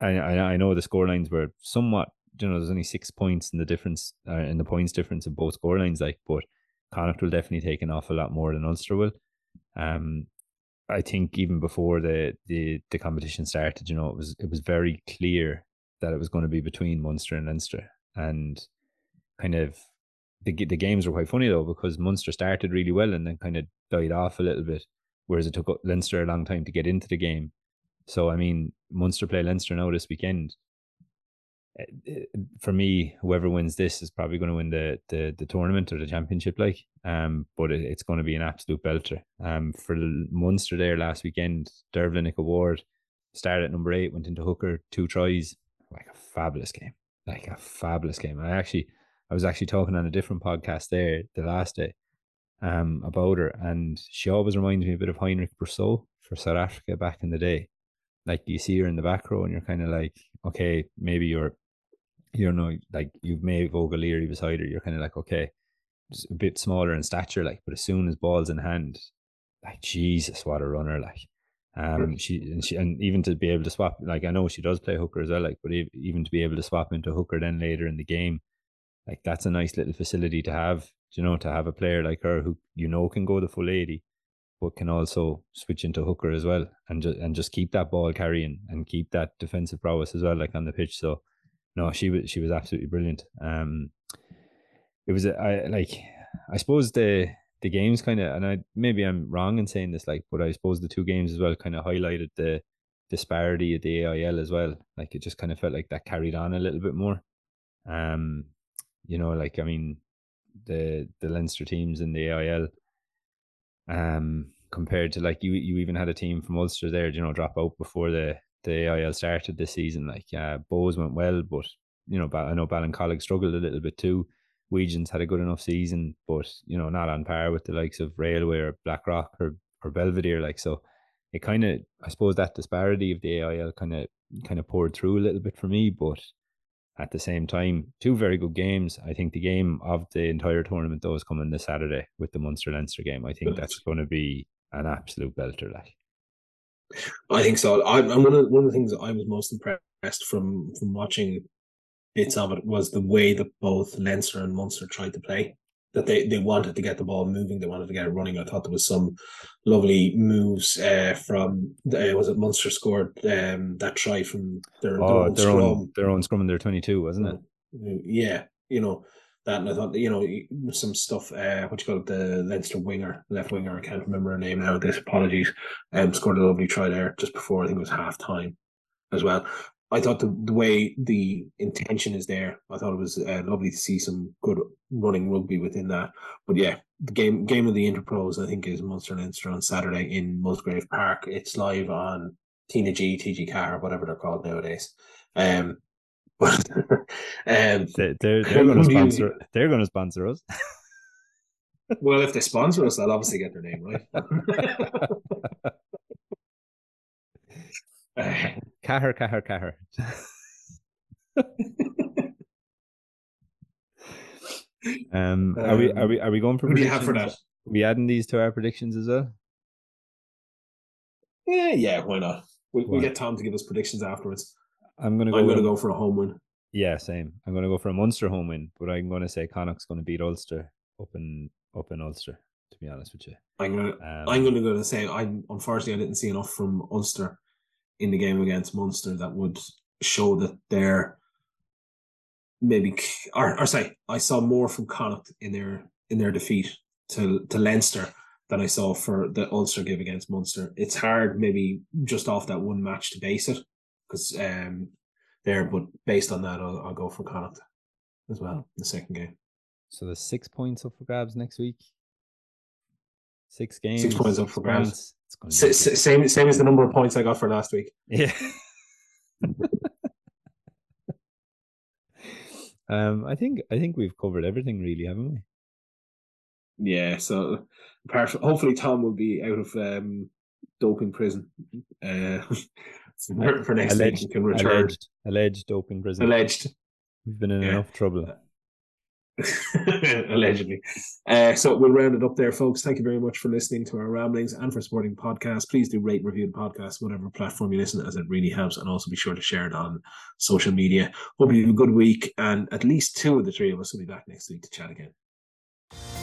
I I, I know the score lines were somewhat. You know, there's only six points in the difference uh, in the points difference of both score lines. Like, but Connacht will definitely take an awful lot more than Ulster will. Um, I think even before the, the the competition started, you know, it was it was very clear that it was going to be between Munster and Leinster, and kind of the the games were quite funny though because Munster started really well and then kind of died off a little bit, whereas it took Leinster a long time to get into the game. So I mean, Munster play Leinster now this weekend. For me, whoever wins this is probably going to win the the, the tournament or the championship, like. Um, but it, it's going to be an absolute belter. Um, for Munster there last weekend, Dervla Award started at number eight, went into hooker, two tries, like a fabulous game, like a fabulous game. I actually, I was actually talking on a different podcast there the last day, um, about her, and she always reminds me a bit of Heinrich Brüssow for South Africa back in the day. Like you see her in the back row, and you're kind of like, okay, maybe you're you know, like you've Maeve Óg O'Leary beside her, you're kind of like, okay, just a bit smaller in stature, like, but as soon as ball's in hand, like Jesus, what a runner! Like, um, she and she and even to be able to swap, like I know she does play hooker as well, like, but even to be able to swap into hooker then later in the game, like that's a nice little facility to have. You know, to have a player like her who you know can go the full eighty, but can also switch into hooker as well, and just and just keep that ball carrying and keep that defensive prowess as well, like on the pitch. So no, she was she was absolutely brilliant. Um, it was I like I suppose the the games kind of and I maybe I'm wrong in saying this like, but I suppose the two games as well kind of highlighted the disparity of the AIL as well. Like it just kind of felt like that carried on a little bit more. Um, you know, like I mean, the the Leinster teams in the AIL, um, compared to like you you even had a team from Ulster there, you know, drop out before the the AIL started this season. Like uh, Bohs went well, but you know I know Ballincollig struggled a little bit too. Weegians had a good enough season, but you know not on par with the likes of Railway or Blackrock or or Belvedere. Like so, it kind of I suppose that disparity of the AIL kind of kind of poured through a little bit for me, but at the same time, two very good games. I think the game of the entire tournament though is coming this Saturday with the Munster Leinster game. I think that's going to be an absolute belter. Like I think so. I, am one of one of the things that I was most impressed from from watching bits of it was the way that both Leinster and Munster tried to play. That they, they wanted to get the ball moving, they wanted to get it running. I thought there was some lovely moves uh, from uh, was it Munster scored um, that try from their, oh, their own their scrum. own their own scrum in their twenty two, wasn't it? Yeah, you know that, and I thought you know some stuff. Uh, what you call it, the Leinster winger, left winger. I can't remember her name now. This apologies. Um, scored a lovely try there just before I think it was half time, as well. I thought the, the way the intention is there, I thought it was uh, lovely to see some good running rugby within that. But yeah, the game game of the Interpros I think is Munster Leinster on Saturday in Musgrave Park. It's live on Tina G, TG Car, whatever they're called nowadays. Um, um, they, they're they're going to sponsor. They're going to sponsor us. well, if they sponsor us, they'll obviously get their name right. Caher, caher, caher. um, are we are we are we going for? What do you have for that? Are we adding these to our predictions as well? Yeah, yeah. Why not? We we get Tom to give us predictions afterwards. I'm gonna go. I'm gonna go for a home win. Yeah, same. I'm gonna go for a Munster home win, but I'm gonna say Connacht's gonna beat Ulster up in up in Ulster. To be honest with you, I'm gonna um, I'm gonna go to say I unfortunately I didn't see enough from Ulster in the game against Munster that would show that they're maybe or, or say I saw more from Connacht in their in their defeat to to Leinster than I saw for the Ulster give against Munster. It's hard maybe just off that one match to base it because um, there, but based on that, I'll, I'll go for Connacht as well in the second game. So the six points up for grabs next week. Six games. Six points up for grabs. S- same same as the number of points I got for last week. Yeah. um, I think I think we've covered everything really, haven't we? Yeah. So, apart from, hopefully Tom will be out of um, doping prison. Uh, for next alleged, week. can return. Alleged, alleged doping prison. Alleged. We've been in yeah. enough trouble. Allegedly. Uh, so we'll round it up there, folks. Thank you very much for listening to our ramblings and for supporting podcast. Please do rate review the podcast, whatever platform you listen, as it really helps. And also be sure to share it on social media. Hope you have a good week. And at least two of the three of us will be back next week to chat again.